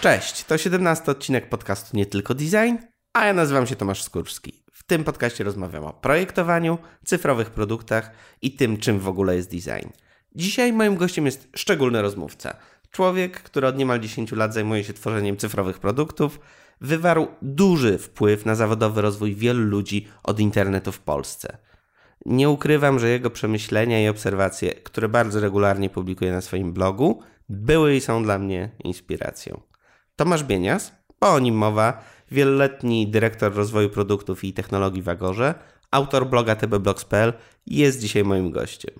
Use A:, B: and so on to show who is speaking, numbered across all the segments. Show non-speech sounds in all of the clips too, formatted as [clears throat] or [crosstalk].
A: Cześć, to 17 odcinek podcastu Nie Tylko Design, a ja nazywam się Tomasz Skórski. W tym podcaście rozmawiam o projektowaniu, cyfrowych produktach i tym, czym w ogóle jest design. Dzisiaj moim gościem jest szczególny rozmówca. Człowiek, który od niemal 10 lat zajmuje się tworzeniem cyfrowych produktów, wywarł duży wpływ na zawodowy rozwój wielu ludzi od internetu w Polsce. Nie ukrywam, że jego przemyślenia i obserwacje, które bardzo regularnie publikuje na swoim blogu, były i są dla mnie inspiracją. Tomasz Bienias, bo o nim mowa, wieloletni dyrektor rozwoju produktów i technologii w Agorze, autor bloga tbblogs.pl jest dzisiaj moim gościem.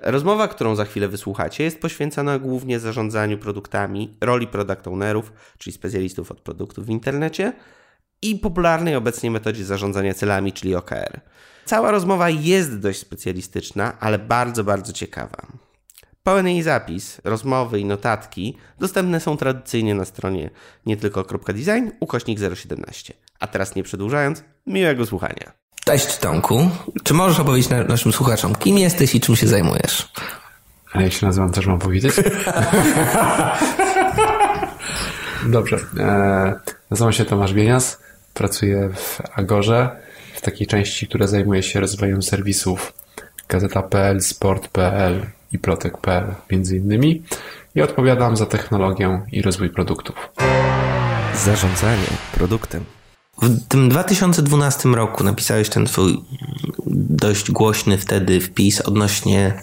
A: Rozmowa, którą za chwilę wysłuchacie, jest poświęcona głównie zarządzaniu produktami, roli product ownerów, czyli specjalistów od produktów w internecie i popularnej obecnie metodzie zarządzania celami, czyli OKR. Cała rozmowa jest dość specjalistyczna, ale bardzo, bardzo ciekawa. Pełen jej zapis, rozmowy i notatki dostępne są tradycyjnie na stronie nie tylko.design ukośnik 017. A teraz nie przedłużając, miłego słuchania.
B: Cześć Tomku, czy możesz opowiedzieć naszym słuchaczom, kim jesteś i czym się zajmujesz?
C: A jak się nazywam, też mam powiedzieć? [laughs] Dobrze. E, nazywam się Tomasz Bienias, pracuję w Agorze, w takiej części, która zajmuje się rozwojem serwisów gazeta.pl, sport.pl i plotek.pl między innymi i odpowiadam za technologię i rozwój produktów.
A: Zarządzanie produktem.
B: W tym 2012 roku napisałeś ten twój dość głośny wtedy wpis odnośnie,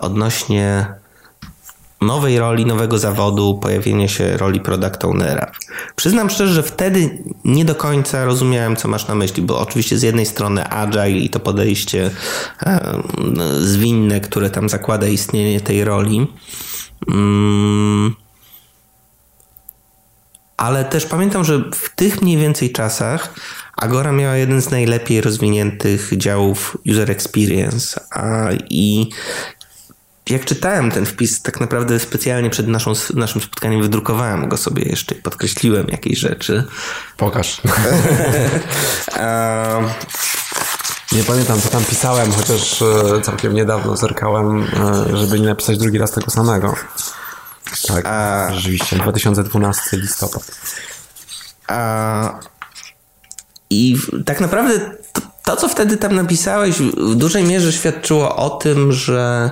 B: odnośnie nowej roli, nowego zawodu, pojawienia się roli product ownera. Przyznam szczerze, że wtedy nie do końca rozumiałem, co masz na myśli, bo oczywiście z jednej strony agile i to podejście zwinne, które tam zakłada istnienie tej roli. Mm, ale też pamiętam, że w tych mniej więcej czasach Agora miała jeden z najlepiej rozwiniętych działów user experience a, i jak czytałem ten wpis, tak naprawdę specjalnie przed naszą, naszym spotkaniem wydrukowałem go sobie jeszcze i podkreśliłem jakieś rzeczy.
C: Pokaż. [laughs] nie pamiętam, co tam pisałem, chociaż e, całkiem niedawno zerkałem, e, żeby nie napisać drugi raz tego samego. Tak, A... rzeczywiście, 2012 listopad.
B: A... I tak naprawdę to, to, co wtedy tam napisałeś, w dużej mierze świadczyło o tym, że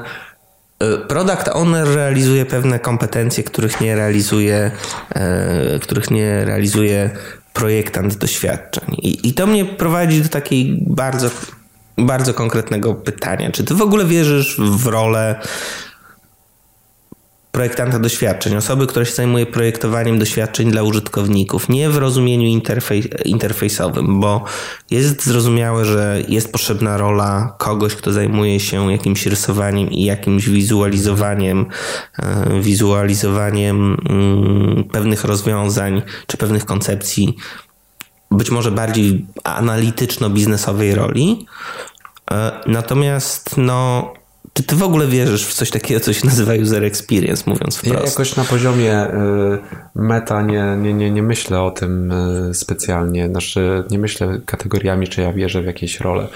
B: Product owner realizuje pewne kompetencje, których nie realizuje, e, których nie realizuje projektant doświadczeń. I, I to mnie prowadzi do takiej bardzo, bardzo konkretnego pytania. Czy ty w ogóle wierzysz w rolę projektanta doświadczeń, osoby, która się zajmuje projektowaniem doświadczeń dla użytkowników, nie w rozumieniu interfej, interfejsowym, bo jest zrozumiałe, że jest potrzebna rola kogoś, kto zajmuje się jakimś rysowaniem i jakimś wizualizowaniem, e, wizualizowaniem mm, pewnych rozwiązań czy pewnych koncepcji, być może bardziej analityczno-biznesowej roli. E, natomiast no, czy ty w ogóle wierzysz w coś takiego, co się nazywa user experience, mówiąc wprost?
C: Ja jakoś na poziomie y, meta nie, nie, nie, nie myślę o tym y, specjalnie. Znaczy, nie myślę kategoriami, czy ja wierzę w jakieś role.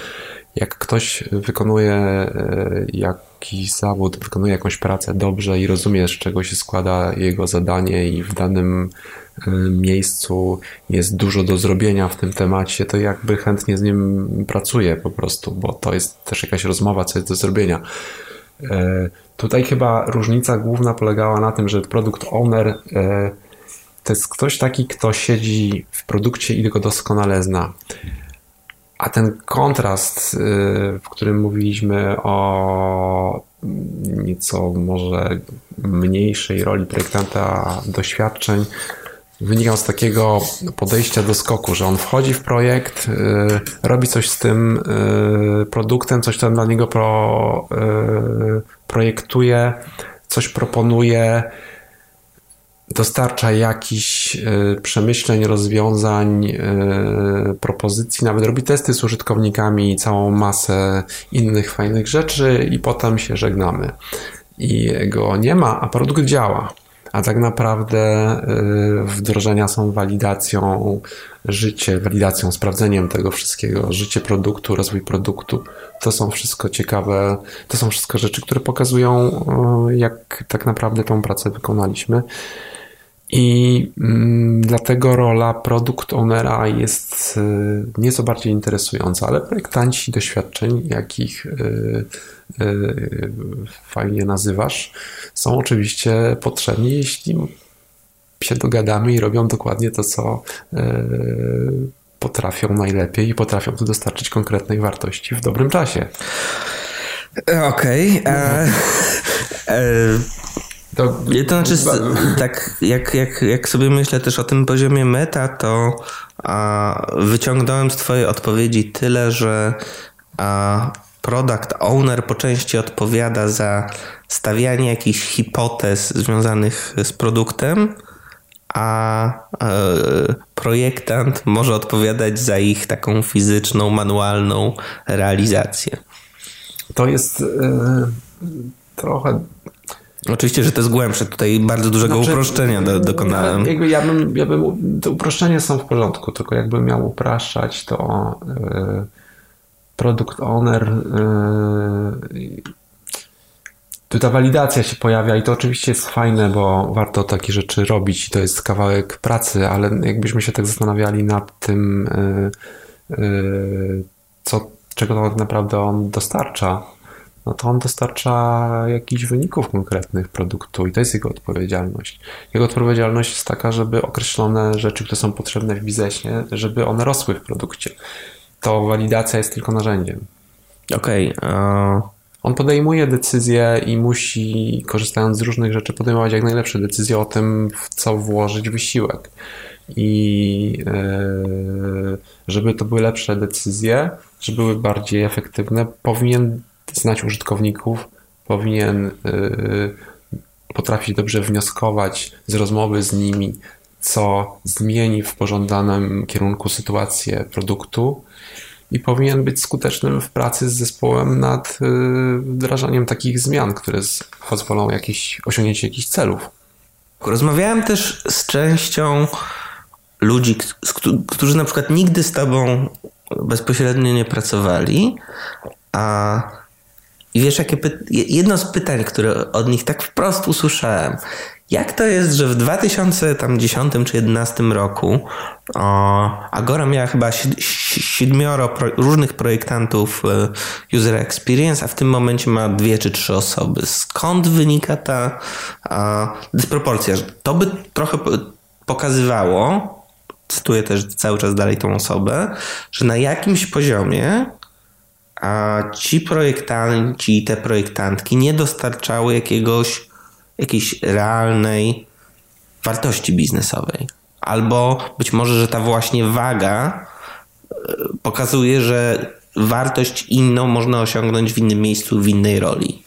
C: Jak ktoś wykonuje y, jakiś zawód, wykonuje jakąś pracę dobrze i rozumie, z czego się składa jego zadanie i w danym miejscu jest dużo do zrobienia w tym temacie, to jakby chętnie z nim pracuję po prostu, bo to jest też jakaś rozmowa, co jest do zrobienia. E, tutaj chyba różnica główna polegała na tym, że produkt owner e, to jest ktoś taki, kto siedzi w produkcie i go doskonale zna. A ten kontrast, e, w którym mówiliśmy o nieco może mniejszej roli projektanta doświadczeń, wynikał z takiego podejścia do skoku, że on wchodzi w projekt, yy, robi coś z tym yy, produktem, coś tam dla niego pro, projektuje, coś proponuje, dostarcza jakichś y, przemyśleń, rozwiązań, y, propozycji, nawet robi testy z użytkownikami i całą masę innych fajnych rzeczy i potem się żegnamy. I go nie ma, a produkt działa a tak naprawdę y, wdrożenia są walidacją życie, walidacją, sprawdzeniem tego wszystkiego, życie produktu, rozwój produktu. To są wszystko ciekawe, to są wszystko rzeczy, które pokazują, jak tak naprawdę tą pracę wykonaliśmy. I mm, dlatego rola produkt ownera jest y, nieco bardziej interesująca, ale projektanci doświadczeń, jakich y, y, fajnie nazywasz, są oczywiście potrzebni, jeśli się dogadamy i robią dokładnie to, co potrafią najlepiej i potrafią tu dostarczyć konkretnej wartości w dobrym czasie.
B: Okej. Okay. E, e, to, to znaczy, tak jak, jak, jak sobie myślę też o tym poziomie meta, to a, wyciągnąłem z twojej odpowiedzi tyle, że a, product owner po części odpowiada za stawianie jakichś hipotez związanych z produktem, a e, projektant może odpowiadać za ich taką fizyczną, manualną realizację.
C: To jest e, trochę
B: Oczywiście, że to jest głębsze. Tutaj bardzo dużego znaczy, uproszczenia do, dokonałem.
C: Jakby ja bym, ja bym, te uproszczenia są w porządku, tylko jakbym miał upraszczać, to yy, product owner yy, tu ta walidacja się pojawia i to oczywiście jest fajne, bo warto takie rzeczy robić i to jest kawałek pracy, ale jakbyśmy się tak zastanawiali nad tym, yy, co, czego tak naprawdę on dostarcza, no to on dostarcza jakichś wyników konkretnych produktu i to jest jego odpowiedzialność. Jego odpowiedzialność jest taka, żeby określone rzeczy, które są potrzebne w biznesie, żeby one rosły w produkcie. To walidacja jest tylko narzędziem.
B: Okej. Okay, uh...
C: On podejmuje decyzje i musi, korzystając z różnych rzeczy, podejmować jak najlepsze decyzje o tym, w co włożyć wysiłek. I yy, żeby to były lepsze decyzje, żeby były bardziej efektywne, powinien znać użytkowników, powinien y, potrafić dobrze wnioskować z rozmowy z nimi, co zmieni w pożądanym kierunku sytuację produktu i powinien być skutecznym w pracy z zespołem nad y, wdrażaniem takich zmian, które pozwolą jakieś, osiągnięcie jakichś celów.
B: Rozmawiałem też z częścią ludzi, którzy na przykład nigdy z tobą bezpośrednio nie pracowali, a i wiesz, jakie jedno z pytań, które od nich tak wprost usłyszałem, jak to jest, że w 2010 czy 2011 roku o, Agora miała chyba siedmioro pro, różnych projektantów e, user experience, a w tym momencie ma dwie czy trzy osoby. Skąd wynika ta a, dysproporcja? To by trochę pokazywało, cytuję też cały czas dalej tą osobę, że na jakimś poziomie a ci projektanci, te projektantki nie dostarczały jakiegoś, jakiejś realnej wartości biznesowej. Albo być może, że ta właśnie waga e, pokazuje, że wartość inną można osiągnąć w innym miejscu, w innej roli.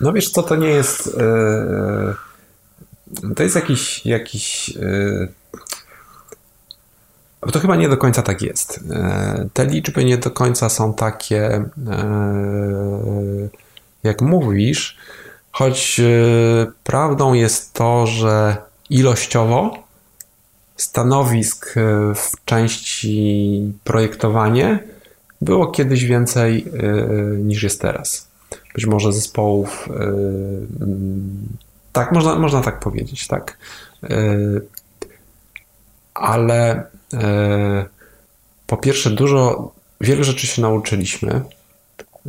C: No wiesz co, to nie jest. Yy, to jest jakiś, jakiś yy, to chyba nie do końca tak jest. E, te liczby nie do końca są takie, e, jak mówisz, choć e, prawdą jest to, że ilościowo stanowisk w części projektowanie było kiedyś więcej niż jest teraz. Być może zespołów, tak, można, można tak powiedzieć, tak. Ale po pierwsze, dużo, wiele rzeczy się nauczyliśmy.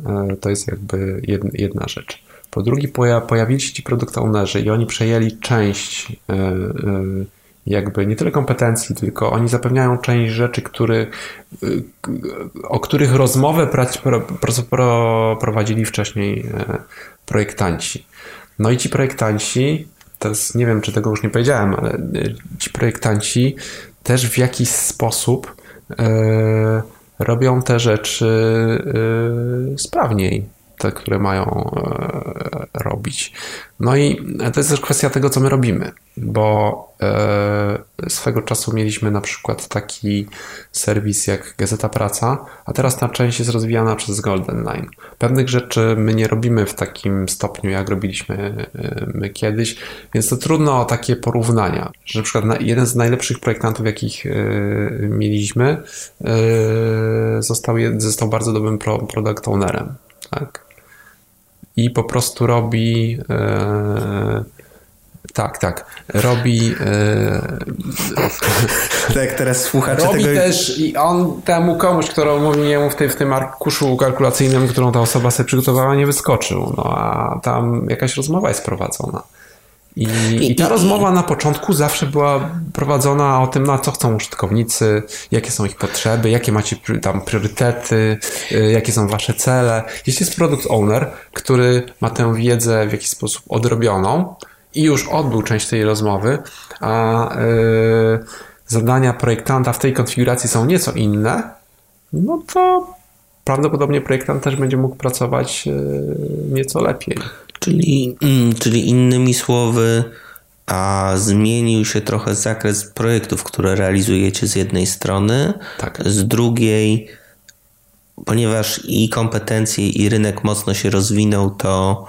C: E, to jest jakby jedna rzecz. Po drugie, pojawili się ci produkt ownerzy i oni przejęli część e, jakby nie tyle kompetencji, tylko oni zapewniają część rzeczy, który, o których rozmowę prowadzili wcześniej projektanci. No i ci projektanci, teraz nie wiem, czy tego już nie powiedziałem, ale ci projektanci też w jakiś sposób e, robią te rzeczy e, sprawniej te, które mają e, robić. No i to jest też kwestia tego, co my robimy, bo e, swego czasu mieliśmy na przykład taki serwis jak Gazeta Praca, a teraz ta część jest rozwijana przez Golden Line. Pewnych rzeczy my nie robimy w takim stopniu, jak robiliśmy e, my kiedyś, więc to trudno o takie porównania, że na przykład jeden z najlepszych projektantów, jakich mieliśmy, został, został bardzo dobrym product ownerem. Tak? I po prostu robi e, Tak, tak. Robi.
B: tak, teraz słuchacze
C: robi
B: tego...
C: też i on temu komuś, którą mówiłem w, tej, w tym arkuszu kalkulacyjnym, którą ta osoba sobie przygotowała, nie wyskoczył. No a tam jakaś rozmowa jest prowadzona. I, I, ta rozmowa na początku zawsze była prowadzona o tym, na co chcą użytkownicy, jakie są ich potrzeby, jakie macie tam priorytety, y, jakie są wasze cele. Jeśli jest product owner, który ma tę wiedzę w jakiś sposób odrobioną i już odbył część tej rozmowy, a yy, zadania projektanta w tej konfiguracji są nieco inne, no to prawdopodobnie projektant też będzie mógł pracować yy, nieco lepiej.
B: Czyli, mm, czyli innymi słowy, a zmienił się trochę zakres projektów, które realizujecie z jednej strony,
C: tak.
B: z drugiej, ponieważ i kompetencje, i rynek mocno się rozwinął, to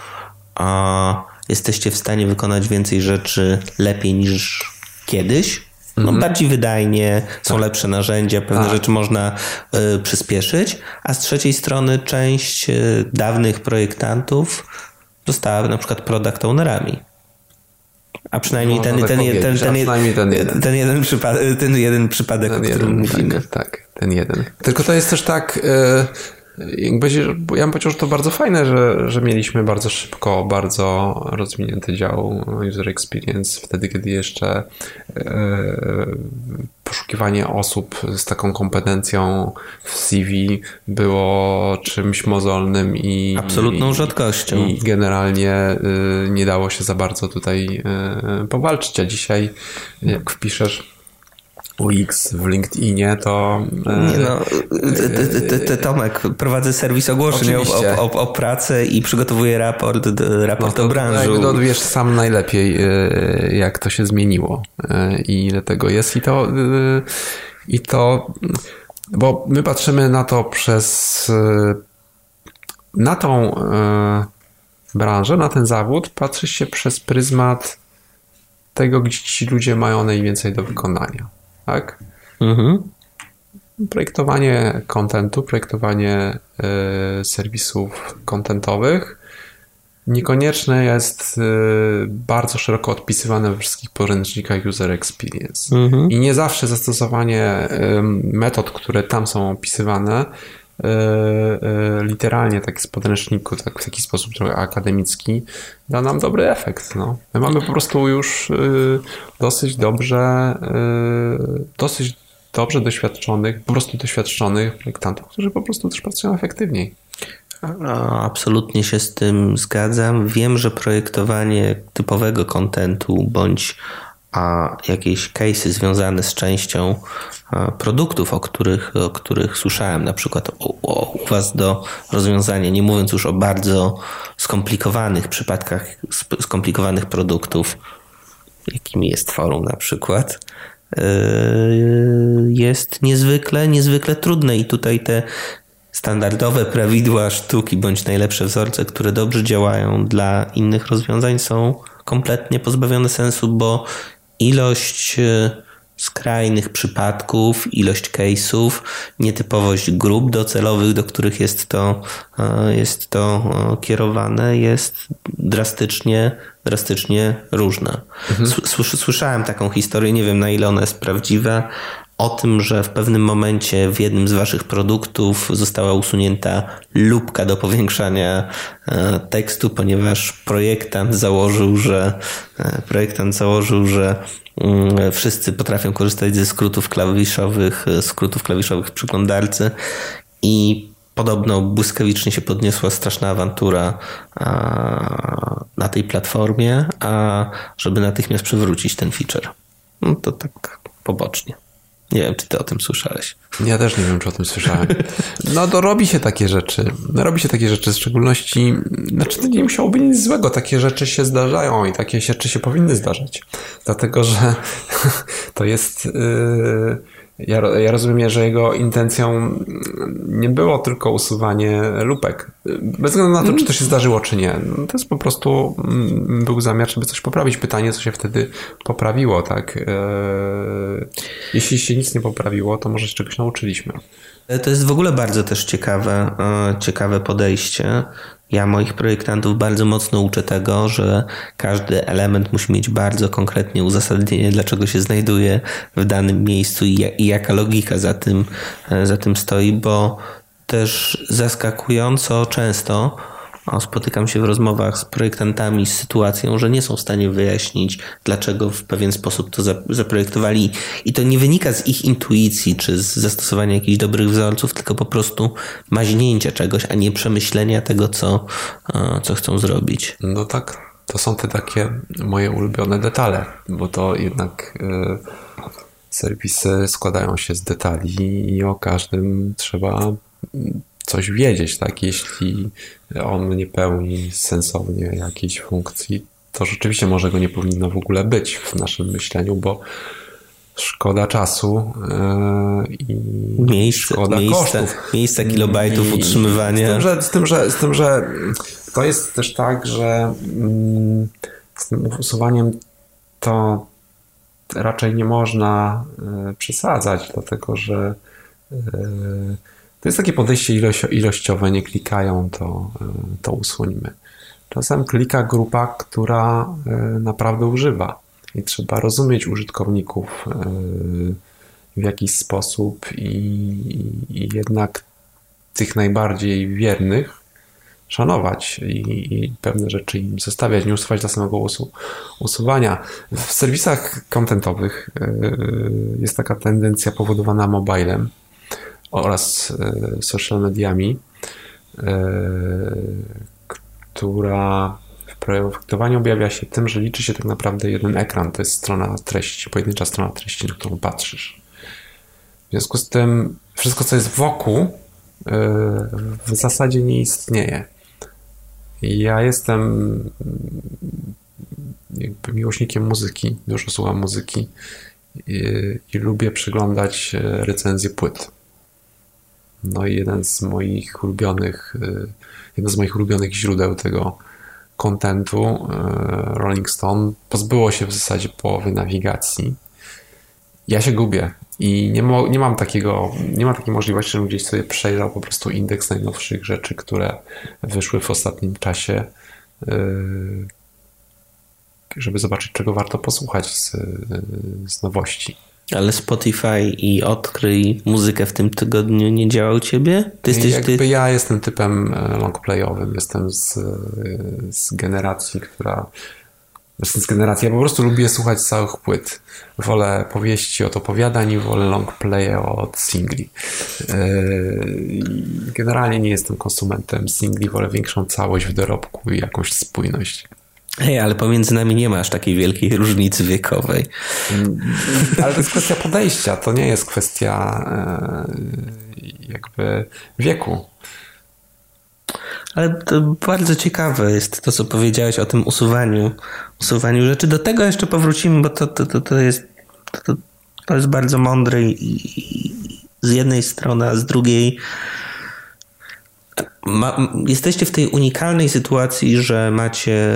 B: a, jesteście w stanie wykonać więcej rzeczy lepiej niż kiedyś. No, mhm. bardziej wydajnie, są tak. lepsze narzędzia, pewne tak. rzeczy można y, przyspieszyć, a z trzeciej strony część y, dawnych projektantów została na przykład product ownerami. A przynajmniej no, ten, ten, ten, ten, ten, jeden. ten jeden przypadek, ten jeden przypadek, ten o którym jeden, mówimy.
C: Tak, tak, ten jeden. Tylko to jest też tak, e, jakby, ja bym powiedział, że to bardzo fajne, że, że mieliśmy bardzo szybko, bardzo rozwinięty dział user experience, wtedy kiedy jeszcze e, poszukiwanie osób z taką kompetencją w CV było czymś mozolnym i
B: absolutną rzadkością.
C: I generalnie y, nie dało się za bardzo tutaj y, powalczyć, a dzisiaj jak wpiszesz UX w LinkedInie, to...
B: E, nie no, Tomek, prowadzę serwis ogłoszeń o, o, o, pracę i przygotowuję raport, raport no to, o branży.
C: No, wiesz sam najlepiej, e, jak to się zmieniło e, i ile tego jest. I to... I to... Bo my patrzymy na to przez... Na tą branżę, na ten zawód patrzy się przez pryzmat tego, gdzie ci ludzie mają najwięcej do wykonania tak? Mhm. Projektowanie kontentu, projektowanie y, serwisów kontentowych niekoniecznie jest y, bardzo szeroko odpisywane we wszystkich poręcznikach user experience. Mhm. I nie zawsze zastosowanie y, metod, które tam są opisywane, literalnie tak z podręczniku, tak w taki sposób trochę akademicki, da nam dobry efekt. No. My mamy po prostu już e, dosyć dobrze, dosyć dobrze doświadczonych, po prostu doświadczonych projektantów, którzy po prostu też pracują efektywniej.
B: Absolutnie się z tym zgadzam. Wiem, że projektowanie typowego kontentu bądź a jakieś case'y związane z częścią produktów, o których, o których słyszałem, na przykład u, u Was do rozwiązania, nie mówiąc już o bardzo skomplikowanych przypadkach, skomplikowanych produktów, jakimi jest forum na przykład, yy, jest niezwykle, niezwykle trudne i tutaj te standardowe prawidła sztuki bądź najlepsze wzorce, które dobrze działają dla innych rozwiązań są kompletnie pozbawione sensu, bo ilość e, skrajnych przypadków, ilość case'ów, nietypowość grup docelowych, do których jest to, e, jest to e, kierowane, jest drastycznie, drastycznie różna. Mhm. Słyszałem taką historię, nie wiem na ile ona jest prawdziwa, o tym, że w pewnym momencie w jednym z waszych produktów została usunięta lubka do powiększania e, tekstu, ponieważ projektant założył, że e, projektant założył, że mm, wszyscy potrafią korzystać ze skrótów klawiszowych, e, skrótów klawiszowych w przeglądarce i podobno błyskawicznie się podniosła straszna awantura na tej platformie, a żeby natychmiast przywrócić ten feature. No to tak pobocznie. Nie wiem, czy ty o tym słyszałeś.
C: Ja też nie wiem, czy o tym słyszałem. No to robi się takie rzeczy. Robi się takie rzeczy, w szczególności, znaczy to nie musiałoby nic złego. Takie rzeczy się zdarzają i takie rzeczy się powinny zdarzać. Dlatego, że [laughs] to jest... Yy... Ja, ja rozumiem, że jego intencją nie było tylko usuwanie lupek. bez względu na to, czy to się zdarzyło, czy nie. No, to jest po prostu mm, był zamiar, żeby coś poprawić. Pytanie, co się wtedy poprawiło, tak? E, jeśli się nic nie poprawiło, to może się czegoś nauczyliśmy.
B: To jest w ogóle bardzo też ciekawe, e, ciekawe podejście. Ja moich projektantów bardzo mocno uczę tego, że każdy element musi mieć bardzo konkretnie uzasadnienie, dlaczego się znajduje w danym miejscu i jaka logika za tym, e, za tym stoi, bo też zaskakująco często spotykam się w rozmowach z projektantami z sytuacją, że nie są w stanie wyjaśnić, dlaczego w pewien sposób to zaprojektowali. I to nie wynika z ich intuicji czy z zastosowania jakichś dobrych wzorców, tylko po prostu maźnięcia czegoś, a nie przemyślenia tego, co, co chcą zrobić.
C: No tak, to są te takie moje ulubione detale, bo to jednak. Yy serwisy składają się z detali i o każdym trzeba coś wiedzieć, tak? Jeśli on nie pełni sensownie jakiejś funkcji, to rzeczywiście może go nie powinno w ogóle być w naszym myśleniu, bo szkoda czasu yy, i miejsce, szkoda miejsce, kosztów.
B: Miejsca kilobajtów I utrzymywania.
C: Z tym, że, z tym, że, z tym, że to jest też tak, że mm, z tym usuwaniem to raczej nie można yy, przesadzać, dlatego że yy, to jest takie podejście ilościowe, nie klikają, to, e, to usuńmy. Czasem klika grupa, która e, naprawdę używa i trzeba rozumieć użytkowników e, w jakiś sposób i, i jednak tych najbardziej wiernych szanować i, i, pewne rzeczy im zostawiać, nie usuwać dla samego usu, usuwania. W serwisach kontentowych jest taka tendencja powodowana mobilem, oraz e, social mediami, e, która w projektowaniu objawia się tym, że liczy się tak naprawdę jeden ekran, to jest strona treści, pojedyncza strona treści, na którą patrzysz. W związku z tym wszystko, co jest wokół, e, w zasadzie nie istnieje. Ja jestem jakby miłośnikiem muzyki, dużo słucham muzyki i, i lubię przeglądać recenzje płyt. No i jeden z moich ulubionych, y, jedno z moich ulubionych źródeł tego kontentu, y, Rolling Stone, pozbyło się w zasadzie połowy nawigacji. Ja się gubię i nie, mo, nie mam takiego, nie ma takiej możliwości, żebym gdzieś sobie przejrzał po prostu indeks najnowszych rzeczy, które wyszły w ostatnim czasie, y, żeby zobaczyć, czego warto posłuchać z, z nowości.
B: Ale Spotify i odkryj muzykę w tym tygodniu nie działa u ciebie?
C: Ty jesteś, Jakby ty... ja jestem typem e, longplayowym, jestem z, e, z generacji, która z generacji, ja po prostu lubię słuchać całych płyt. Wolę powieści od opowiadań wolę longplaye od singli. E, generalnie nie jestem konsumentem singli, wolę większą całość w dorobku i jakąś spójność.
B: Hej, ale pomiędzy nami nie ma aż takiej wielkiej różnicy wiekowej.
C: Mm, ale to jest kwestia podejścia, to nie jest kwestia e, jakby wieku.
B: Ale to bardzo ciekawe jest to, co powiedziałeś o tym usuwaniu, usuwaniu rzeczy. Do tego jeszcze powrócimy, bo to, to, to, to jest to, to jest bardzo mądre i, i z jednej strony, a z drugiej ma, jesteście w tej unikalnej sytuacji, że macie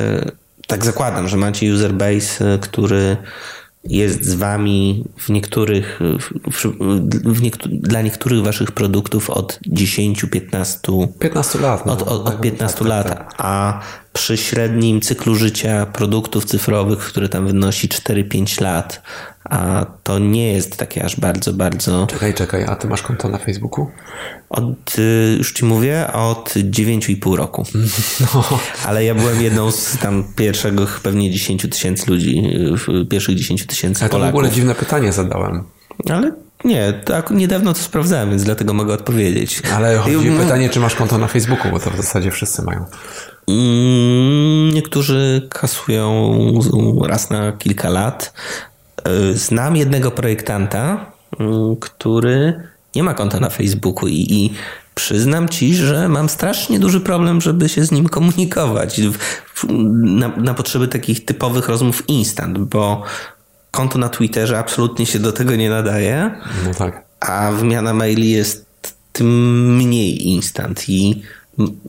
B: tak zakładam, że macie user base, który jest z wami w niektórych, w, w niektó dla niektórych waszych produktów od 10, 15,
C: 15 lat.
B: No, od, od, od 15 tak, lat, tak, tak. a przy średnim cyklu życia produktów cyfrowych, który tam wynosi 4-5 lat, a to nie jest takie aż bardzo, bardzo.
C: Czekaj, czekaj, a ty masz konto na Facebooku?
B: Od, y, już ci mówię, od 9,5 roku. [laughs] No. Ale ja byłem jedną z tam pierwszego pewnie 10 tysięcy ludzi, pierwszych 10 tysięcy Polaków.
C: Ja to w ogóle dziwne pytanie zadałem.
B: Ale nie, tak niedawno to sprawdzałem, więc dlatego mogę odpowiedzieć.
C: Ale chodzi o pytanie, czy masz konto na Facebooku, bo to w zasadzie wszyscy mają.
B: Mm, niektórzy kasują raz na kilka lat. E, znam jednego projektanta, mm, który nie ma konta na Facebooku i, i przyznam ci, że mam strasznie duży problem, żeby się z nim komunikować na, na potrzeby takich typowych rozmów instant, bo konto na Twitterze absolutnie się do tego nie nadaje.
C: No tak.
B: A wymiana maili jest tym mniej instant i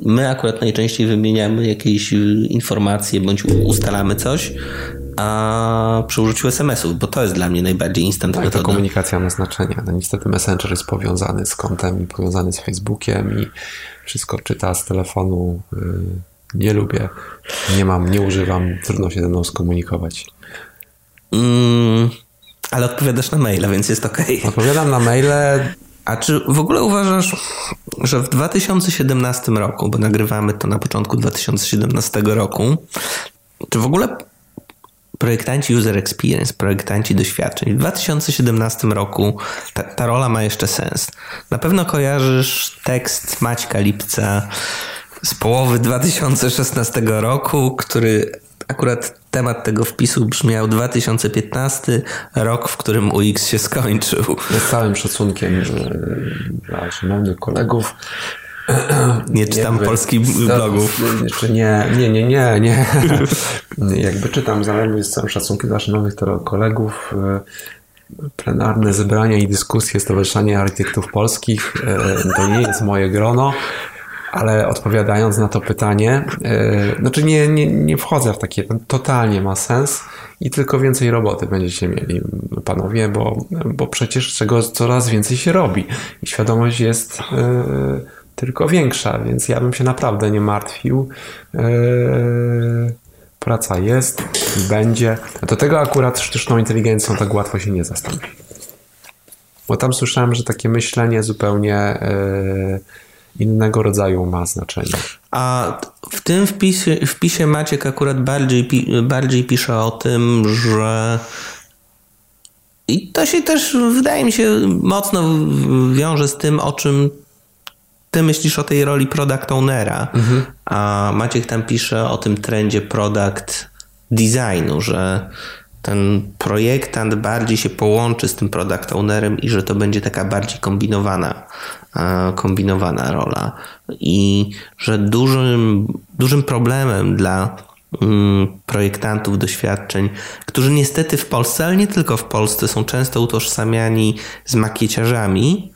B: My akurat najczęściej wymieniamy jakieś y, informacje bądź ustalamy coś, a przy użyciu SMS-ów, bo to jest dla mnie najbardziej instant
C: Tak, ta
B: metoda.
C: komunikacja ma znaczenie. No, niestety Messenger jest powiązany z kontem, powiązany z Facebookiem i wszystko czyta z telefonu. Y, Nie lubię, nie mam, nie używam, trudno się ze mną skomunikować.
B: Mm, ale odpowiadasz na maila, więc jest okej.
C: Odpowiadam na maile,
B: A czy w ogóle uważasz, że w 2017 roku, bo nagrywamy to na początku 2017 roku, czy w ogóle projektanci user experience, projektanci doświadczeń w 2017 roku ta, ta rola ma jeszcze sens? Na pewno kojarzysz tekst Maćka Lipca z połowy 2016 roku, który akurat temat tego wpisu brzmiał 2015, rok, w którym UX się skończył.
C: z całym szacunkiem y, dla szanownych kolegów,
B: Nie czytam
C: Jakby-
B: polskich blogów.
C: Jeszcze nie, nie, nie, nie, nie. [laughs] Jakby czytam zaledwie z całym szacunkiem dla szanownych to kolegów. y, Plenarne zebrania i dyskusje Stowarzyszenia Architektów Polskich y, to nie jest moje grono, ale odpowiadając na to pytanie, y, znaczy nie, nie, nie wchodzę w takie, to totalnie ma sens i tylko więcej roboty będziecie mieli, panowie, bo, bo przecież czego coraz więcej się robi i świadomość jest y, tylko większa, więc ja bym się naprawdę nie martwił. Y, Praca jest, będzie. A do tego akurat sztuczną inteligencją tak łatwo się nie zastąpi. Bo tam słyszałem, że takie myślenie zupełnie y, innego rodzaju ma znaczenie.
B: A w tym wpisie, wpisie Maciek akurat bardziej, bardziej pisze o tym, że i to się też wydaje mi się mocno wiąże z tym, o czym ty myślisz o tej roli product ownera. A Maciek tam pisze o tym trendzie product designu, że ten projektant bardziej się połączy z tym product ownerem i że to będzie taka bardziej kombinowana, e, kombinowana rola. I że dużym, dużym problemem dla mm, projektantów doświadczeń, którzy niestety w Polsce, ale nie tylko w Polsce, są często utożsamiani z makieciarzami,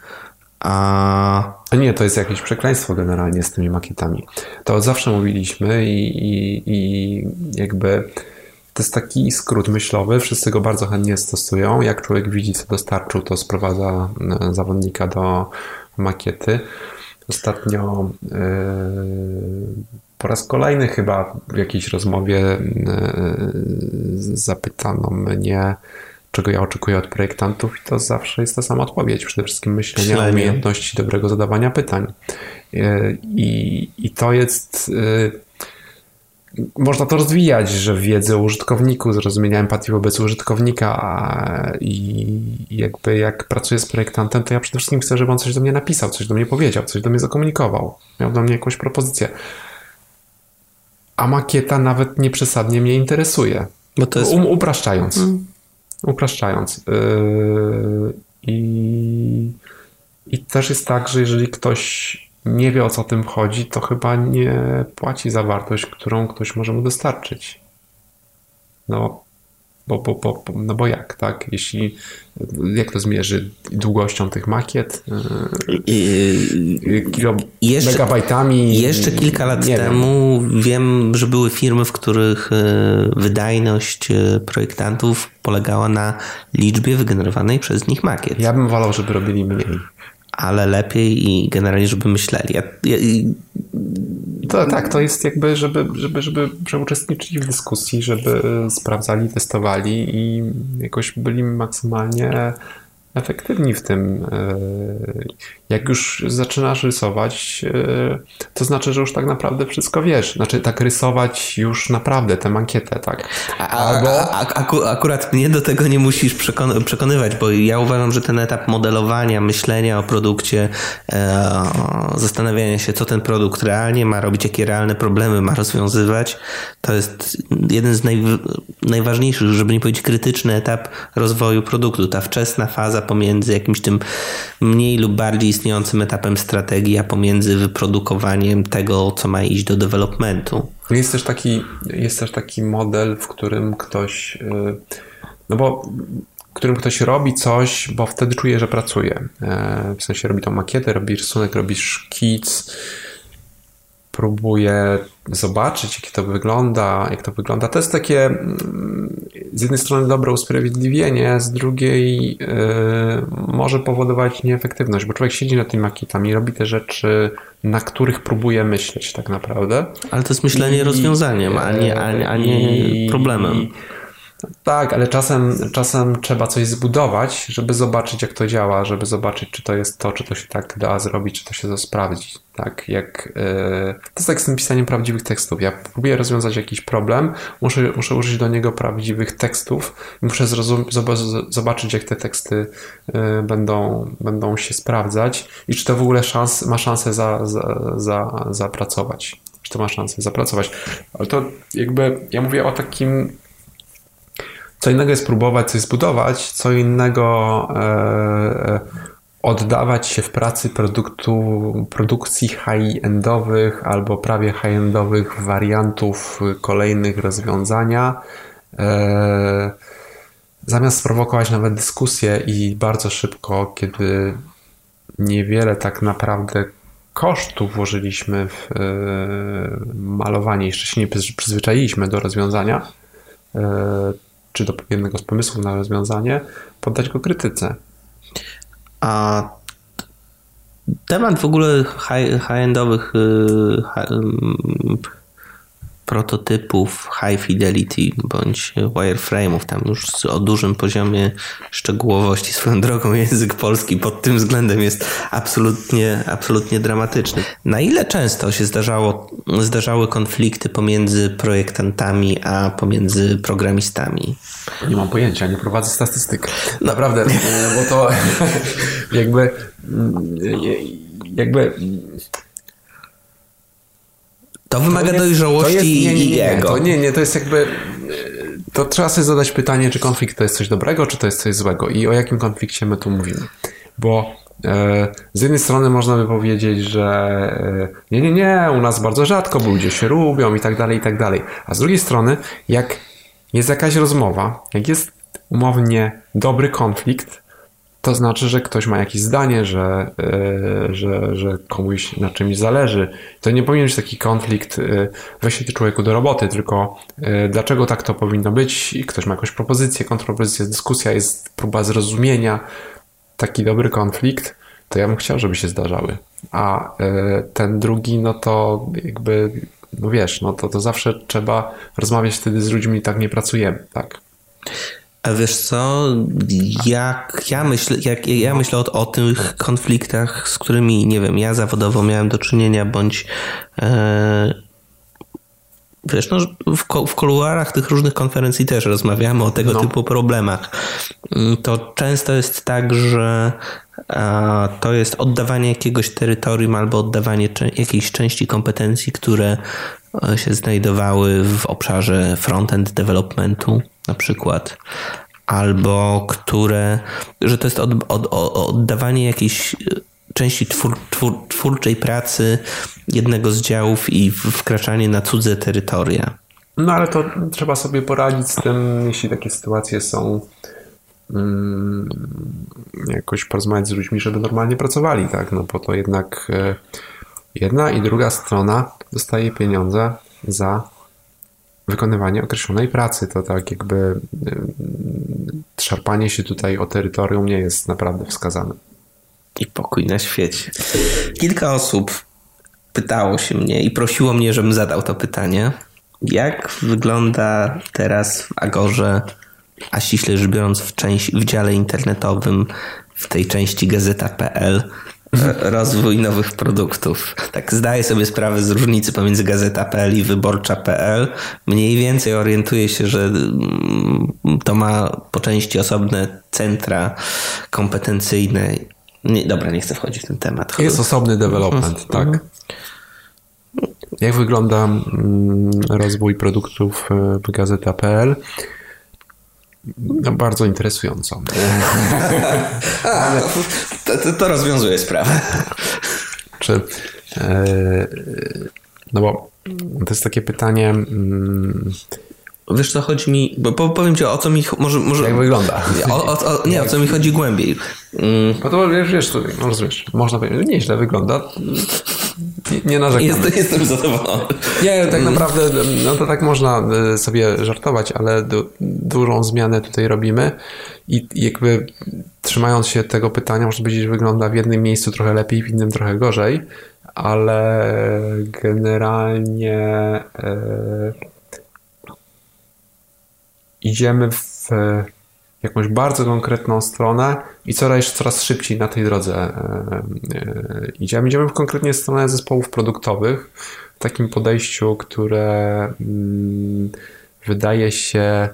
B: A
C: nie, to jest jakieś przekleństwo generalnie z tymi makietami. To od zawsze mówiliśmy i, i, i jakby to jest taki skrót myślowy, wszyscy go bardzo chętnie stosują. Jak człowiek widzi, co dostarczył, to sprowadza e, zawodnika do makiety. Ostatnio e, po raz kolejny chyba w jakiejś rozmowie e, zapytano mnie, czego ja oczekuję od projektantów i to zawsze jest ta sama odpowiedź. Przede wszystkim myślenia,
B: Myślenie.
C: umiejętności dobrego zadawania pytań. E, I, i to jest... e, Można to rozwijać, że wiedzę o użytkowniku, zrozumienia empatii wobec użytkownika a, i jakby jak pracuję z projektantem, to ja przede wszystkim chcę, żeby on coś do mnie napisał, coś do mnie powiedział, coś do mnie zakomunikował, miał do mnie jakąś propozycję. A makieta nawet nieprzesadnie mnie interesuje.
B: bo to jest
C: Um, upraszczając. Upraszczając. Yy, i, I też jest tak, że jeżeli ktoś nie wie o co tym chodzi, to chyba nie płaci za wartość, którą ktoś może mu dostarczyć. No, bo, bo, bo, no bo jak, tak? Jeśli, jak to zmierzy długością tych makiet? Yy, kilo,
B: Jeszcze-
C: megabajtami?
B: Jeszcze kilka lat
C: nie wiem.
B: temu wiem. że były firmy, w których e, wydajność e, projektantów polegała na liczbie wygenerowanej przez nich makiet.
C: Ja bym wolał, żeby robili mniej.
B: Ale lepiej i generalnie, żeby myśleli. Ja, ja, i-
C: To, tak, to jest jakby, żeby, żeby, żeby, żeby uczestniczyli w dyskusji, żeby sprawdzali, testowali i jakoś byli maksymalnie efektywni w tym. Yy, Jak już zaczynasz rysować, yy, to znaczy, że już tak naprawdę wszystko wiesz. Znaczy, tak rysować już naprawdę tę mankietę, tak?
B: a,
C: Albo
B: a, a, aku, akurat mnie do tego nie musisz przekon- przekonywać, bo ja uważam, że ten etap modelowania, myślenia o produkcie, e, zastanawiania się, co ten produkt realnie ma robić, jakie realne problemy ma rozwiązywać, to jest jeden z naj, najważniejszych, żeby nie powiedzieć krytyczny etap rozwoju produktu. Ta wczesna faza pomiędzy jakimś tym mniej lub bardziej istniejącym etapem strategii, a pomiędzy wyprodukowaniem tego, co ma iść do developmentu.
C: Jest też taki, jest też taki model, w którym ktoś, yy, no bo w którym ktoś robi coś, bo wtedy czuje, że pracuje. E, W sensie robi tą makietę, robi rysunek, robi szkic próbuję zobaczyć, jak to wygląda, jak to wygląda. To jest takie mm, z jednej strony dobre usprawiedliwienie, z drugiej yy, może powodować nieefektywność, bo człowiek siedzi nad tymi makietami, robi te rzeczy, na których próbuje myśleć tak naprawdę.
B: Ale to jest myślenie I, rozwiązaniem, a nie, a a nie problemem. I,
C: tak, ale czasem, czasem trzeba coś zbudować, żeby zobaczyć, jak to działa, żeby zobaczyć, czy to jest to, czy to się tak da zrobić, czy to się da sprawdzić. Tak, jak, yy, to jest tak z tym pisaniem prawdziwych tekstów. Ja próbuję rozwiązać jakiś problem, muszę, muszę użyć do niego prawdziwych tekstów i muszę zobaczyć, jak te teksty yy, będą, będą się sprawdzać i czy to w ogóle szans, ma szansę za, za, za, zapracować. Czy to ma szansę zapracować. Ale to jakby, ja mówię o takim co innego jest próbować coś zbudować, co innego e, e, oddawać się w pracy produktu, produkcji high-endowych albo prawie high-endowych wariantów kolejnych rozwiązania. E, zamiast sprowokować nawet dyskusję i bardzo szybko, kiedy niewiele tak naprawdę kosztów włożyliśmy w malowanie, jeszcze się nie przyzwyczailiśmy do rozwiązania, czy do jednego z pomysłów na rozwiązanie, poddać go krytyce.
B: A temat w ogóle high-endowych high prototypów high fidelity bądź wireframe'ów, tam już o dużym poziomie szczegółowości. Swoją [laughs] drogą język polski pod tym względem jest absolutnie, absolutnie dramatyczny. Na ile często się zdarzało, zdarzały konflikty pomiędzy projektantami, a pomiędzy programistami?
C: Nie mam pojęcia, nie prowadzę statystyk. Naprawdę, [laughs] bo to [laughs] jakby jakby
B: to wymaga to dojrzałości jest, nie, nie, i ego.
C: To, nie, nie, to jest jakby... To trzeba sobie zadać pytanie, czy konflikt to jest coś dobrego, czy to jest coś złego i o jakim konflikcie my tu mówimy. Bo e, z jednej strony można by powiedzieć, że e, nie, nie, nie, u nas bardzo rzadko, bo ludzie się lubią i tak dalej, i tak dalej. A z drugiej strony, jak jest jakaś rozmowa, jak jest umownie dobry konflikt, to znaczy, że ktoś ma jakieś zdanie, że, e, że, że komuś na czymś zależy. To nie powinien być taki konflikt, e, weź się ty człowieku do roboty, tylko e, dlaczego tak to powinno być? Ktoś ma jakąś propozycję, kontropozycję, dyskusja, jest próba zrozumienia. Taki dobry konflikt, to ja bym chciał, żeby się zdarzały. A ten drugi, no to jakby, no wiesz, no to, to zawsze trzeba rozmawiać wtedy z ludźmi, tak nie pracujemy, tak?
B: A wiesz co, jak ja myślę, jak ja myślę o, o tych konfliktach, z którymi, nie wiem, ja zawodowo miałem do czynienia, bądź e, wiesz, no, w, w kuluarach tych różnych konferencji też rozmawiamy o tego no. typu problemach. Mm, to często jest tak, że a, to jest oddawanie jakiegoś terytorium albo oddawanie jakiejś części kompetencji, które e, się znajdowały w obszarze front-end developmentu na przykład, albo które, że to jest od, od, oddawanie jakiejś części twór, twór, twórczej pracy jednego z działów i wkraczanie na cudze terytoria.
C: No ale to trzeba sobie poradzić z tym, jeśli takie sytuacje są. Hmm, jakoś porozmawiać z ludźmi, żeby normalnie pracowali, tak? No bo to jednak e, jedna i druga strona dostaje pieniądze za wykonywanie określonej pracy. To tak jakby y, szarpanie się tutaj o terytorium nie jest naprawdę wskazane.
B: I pokój na świecie. Kilka osób pytało się mnie i prosiło mnie, żebym zadał to pytanie. Jak wygląda teraz w Agorze, a ściśle rzecz biorąc w, części, w dziale internetowym, w tej części gazeta.pl, [laughs] rozwój nowych produktów. Tak zdaję sobie sprawę z różnicy pomiędzy gazeta.pl i wyborcza.pl. Mniej więcej orientuję się, że mm, to ma po części osobne centra kompetencyjne. Nie, dobra, nie chcę wchodzić w ten temat.
C: Jest osobny development, mhm. tak. Jak wygląda mm, rozwój produktów w gazeta.pl? No, bardzo interesująco. [laughs]
B: Ale to, to, to, rozwiązuje sprawę.
C: Czy, e, no bo to jest takie pytanie. Mm,
B: Wiesz co, chodzi mi, bo powiem ci o co mi, może... może
C: Jak wygląda?
B: O, o, o, nie, o co mi chodzi głębiej.
C: Mm. Bo to wiesz, wiesz, no rozumiesz, można powiedzieć, nieźle wygląda. Nie, nie narzekam.
B: Jest, jestem zadowolony.
C: Nie, tak naprawdę, no to tak można y, sobie żartować, ale du, dużą zmianę tutaj robimy i jakby trzymając się tego pytania, można powiedzieć, że wygląda w jednym miejscu trochę lepiej, w innym trochę gorzej, ale generalnie e, idziemy w jakąś bardzo konkretną stronę i coraz, coraz szybciej na tej drodze e, e, idziemy. Idziemy w konkretnie stronę zespołów produktowych, w takim podejściu, które mm, wydaje się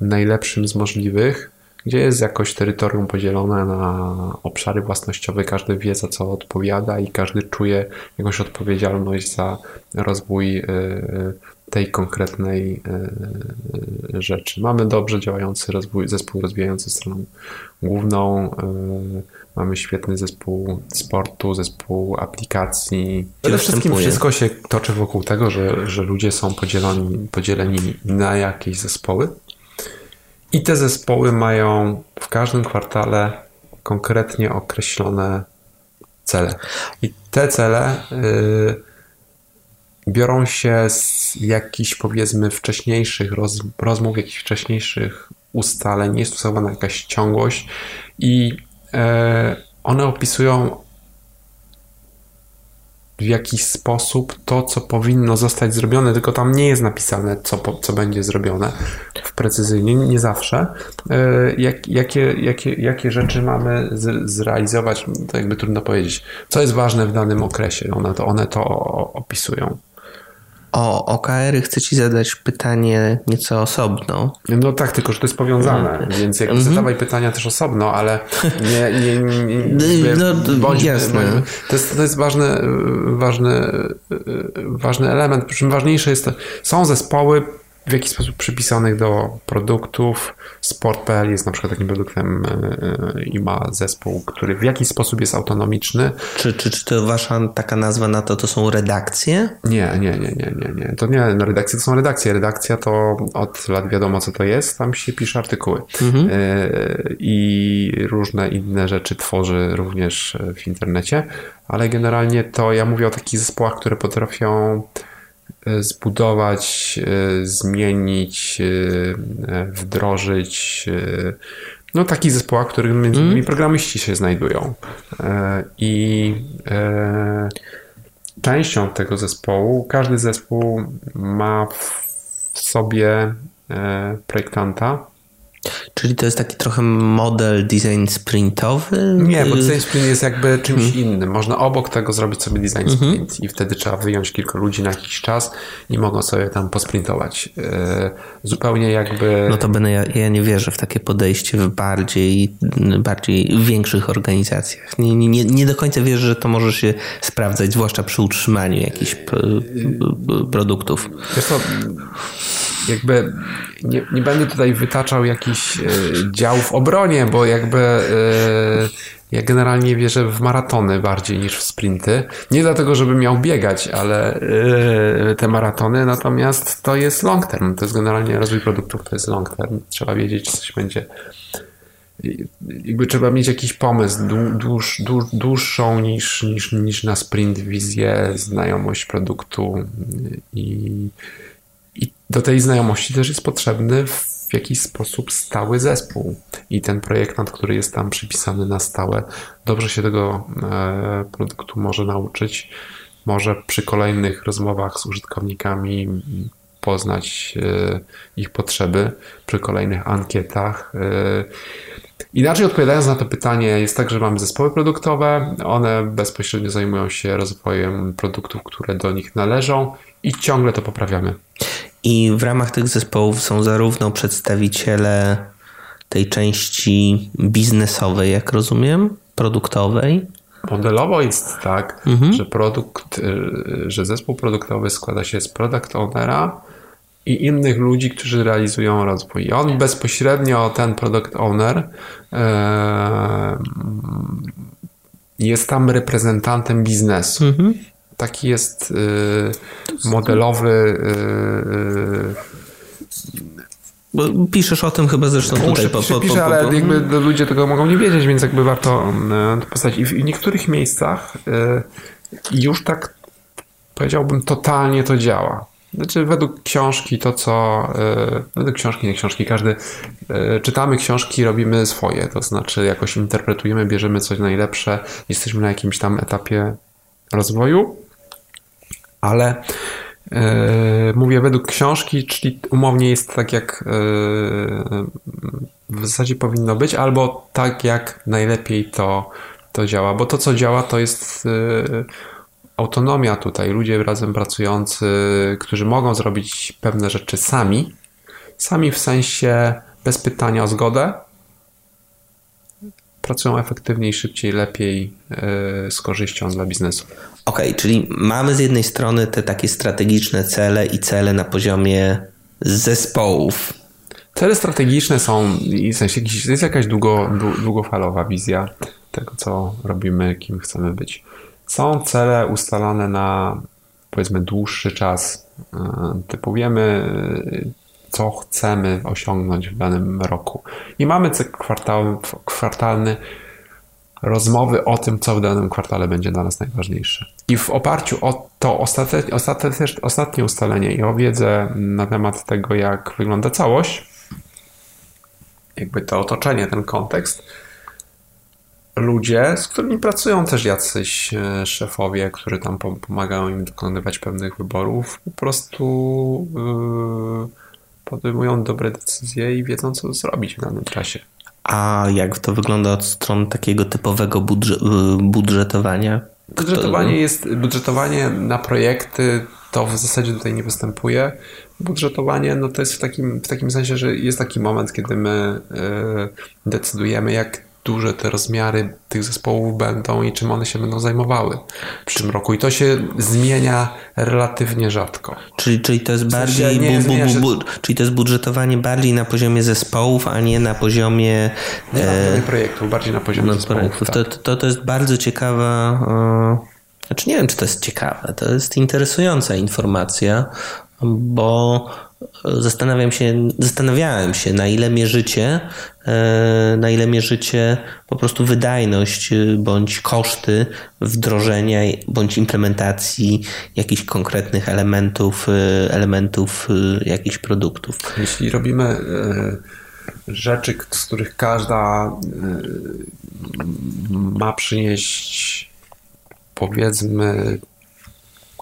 C: najlepszym z możliwych, gdzie jest jakoś terytorium podzielone na obszary własnościowe, każdy wie za co odpowiada i każdy czuje jakąś odpowiedzialność za rozwój e, tej konkretnej e, rzeczy. Mamy dobrze działający rozwój, zespół rozwijający stronę główną, e, mamy świetny zespół sportu, zespół aplikacji. Przede wszystkim wszystko się toczy wokół tego, że, że ludzie są podzieleni, podzieleni na jakieś zespoły i te zespoły mają w każdym kwartale konkretnie określone cele. I te cele yy, biorą się z jakichś powiedzmy wcześniejszych roz, rozmów, jakichś wcześniejszych ustaleń, jest stosowana jakaś ciągłość i e, one opisują w jakiś sposób to, co powinno zostać zrobione, tylko tam nie jest napisane, co, co będzie zrobione w precyzyjnie, nie zawsze. E, jak, jakie, jakie, jakie rzeczy mamy z, zrealizować, to jakby trudno powiedzieć. Co jest ważne w danym okresie, one to, one to opisują.
B: O OKR chcę Ci zadać pytanie nieco osobno.
C: No tak, tylko że to jest powiązane, mm. więc jakby mm -hmm. zadawaj pytania też osobno, ale nie, nie, nie, nie no, bądź, jasne. to jest, to jest ważny, ważny, ważny element, przy czym ważniejsze jest to, są zespoły w jakiś sposób przypisanych do produktów. Sport.pl jest na przykład takim produktem e, i ma zespół, który w jakiś sposób jest autonomiczny.
B: Czy, czy, czy to wasza taka nazwa na to to są redakcje?
C: Nie, nie, nie, nie, nie. nie. To nie, no redakcje to są redakcje. Redakcja to od lat wiadomo co to jest, tam się pisze artykuły. Mhm. E, I różne inne rzeczy tworzy również w internecie, ale generalnie to ja mówię o takich zespołach, które potrafią E, zbudować, e, zmienić, e, wdrożyć. No takich zespołach, w których między innymi mm. programiści się znajdują. I częścią tego zespołu, każdy zespół ma w sobie projektanta,
B: Czyli to jest taki trochę model design sprintowy?
C: Nie, bo design sprint jest jakby czymś hmm. innym. Można obok tego zrobić sobie design mhm. sprint hmm. i wtedy trzeba wyjąć kilka ludzi na jakiś czas i mogą sobie tam posprintować. E, zupełnie jakby...
B: No to będę, ja, ja nie wierzę w takie podejście w bardziej, bardziej większych organizacjach. Nie, nie, nie do końca wierzę, że to może się sprawdzać, zwłaszcza przy utrzymaniu jakichś produktów.
C: Wiesz co, jakby nie, nie będę tutaj wytaczał jakichś e, działów w obronie, bo jakby e, ja generalnie wierzę w maratony bardziej niż w sprinty. Nie dlatego, żeby miał biegać, ale e, te maratony, natomiast to jest long term. To jest generalnie rozwój produktów, to jest long term. Trzeba wiedzieć, coś będzie jakby trzeba mieć jakiś pomysł dłuż, dłuż, dłuższą niż, niż, niż na sprint wizję, znajomość produktu i i do tej znajomości też jest potrzebny w jakiś sposób stały zespół. I ten projektant, który jest tam przypisany na stałe, dobrze się tego e, produktu może nauczyć. Może przy kolejnych rozmowach z użytkownikami poznać e, ich potrzeby, przy kolejnych ankietach. E, inaczej odpowiadając na to pytanie, jest tak, że mamy zespoły produktowe, one bezpośrednio zajmują się rozwojem produktów, które do nich należą i ciągle to poprawiamy.
B: I w ramach tych zespołów są zarówno przedstawiciele tej części biznesowej, jak rozumiem, produktowej.
C: Modelowo jest tak, mhm. że produkt, y, że zespół produktowy składa się z product ownera i innych ludzi, którzy realizują rozwój. I on bezpośrednio, ten product owner, jest tam reprezentantem biznesu. Mhm taki jest y, modelowy.
B: Bo y, piszesz o tym chyba zresztą Muszę, tutaj. Po,
C: po, piszę, ale jakby ludzie tego mogą nie wiedzieć, więc jakby warto to postawić. I w niektórych miejscach już tak powiedziałbym, totalnie to działa. Znaczy, według książki to, co. Według książki, nie książki, każdy. Czytamy książki, robimy swoje. To znaczy, jakoś interpretujemy, bierzemy coś najlepsze, jesteśmy na jakimś tam etapie rozwoju, ale yy, mówię według książki, czyli umownie jest tak, jak w zasadzie powinno być, albo tak, jak najlepiej to, to działa. Bo to, co działa, to jest autonomia tutaj, ludzie razem pracujący, którzy mogą zrobić pewne rzeczy sami, sami w sensie bez pytania o zgodę, pracują efektywniej, szybciej, lepiej, z korzyścią dla biznesu.
B: Okej, okay, czyli mamy z jednej strony te takie strategiczne cele i cele na poziomie zespołów.
C: Cele strategiczne są, w sensie jest jakaś długo, długofalowa wizja tego, co robimy, kim chcemy być. Są cele ustalane na powiedzmy dłuższy czas. E, typu wiemy, co chcemy osiągnąć w danym roku. I mamy cykl kwartał, kwartalny rozmowy o tym, co w danym kwartale będzie dla nas najważniejsze. I w oparciu o to ostatnie, ostatnie ustalenie i o wiedzę na temat tego, jak wygląda całość, jakby to otoczenie, ten kontekst, ludzie, z którymi pracują też jacyś e, szefowie, którzy tam pomagają im dokonywać pewnych wyborów, po prostu yy, podejmują dobre decyzje i wiedzą, co zrobić w danym czasie.
B: A jak to wygląda od strony takiego typowego budżet, budżetowania?
C: Budżetowanie jest, budżetowanie na projekty to w zasadzie tutaj nie występuje. Budżetowanie no to jest w takim, w takim sensie, że jest taki moment, kiedy my yy, decydujemy, jak duże te rozmiary tych zespołów będą i czym one się będą zajmowały w tym roku. I to się zmienia relatywnie rzadko.
B: Czyli, czyli to jest bardziej w sensie bu, bu, bu, czyli to jest budżetowanie bardziej na poziomie zespołów, a nie na poziomie
C: nie na poziomie projektów, bardziej na poziomie zespołów. Tak.
B: To, to, to jest bardzo ciekawa e, znaczy nie wiem, czy to jest ciekawe, to jest interesująca informacja, bo zastanawiam się, zastanawiałem się, na ile mierzycie, e, na ile mierzycie po prostu wydajność e, bądź koszty wdrożenia bądź implementacji jakichś konkretnych elementów, e, elementów jakichś produktów.
C: Jeśli robimy rzeczy, z których każda ma przynieść powiedzmy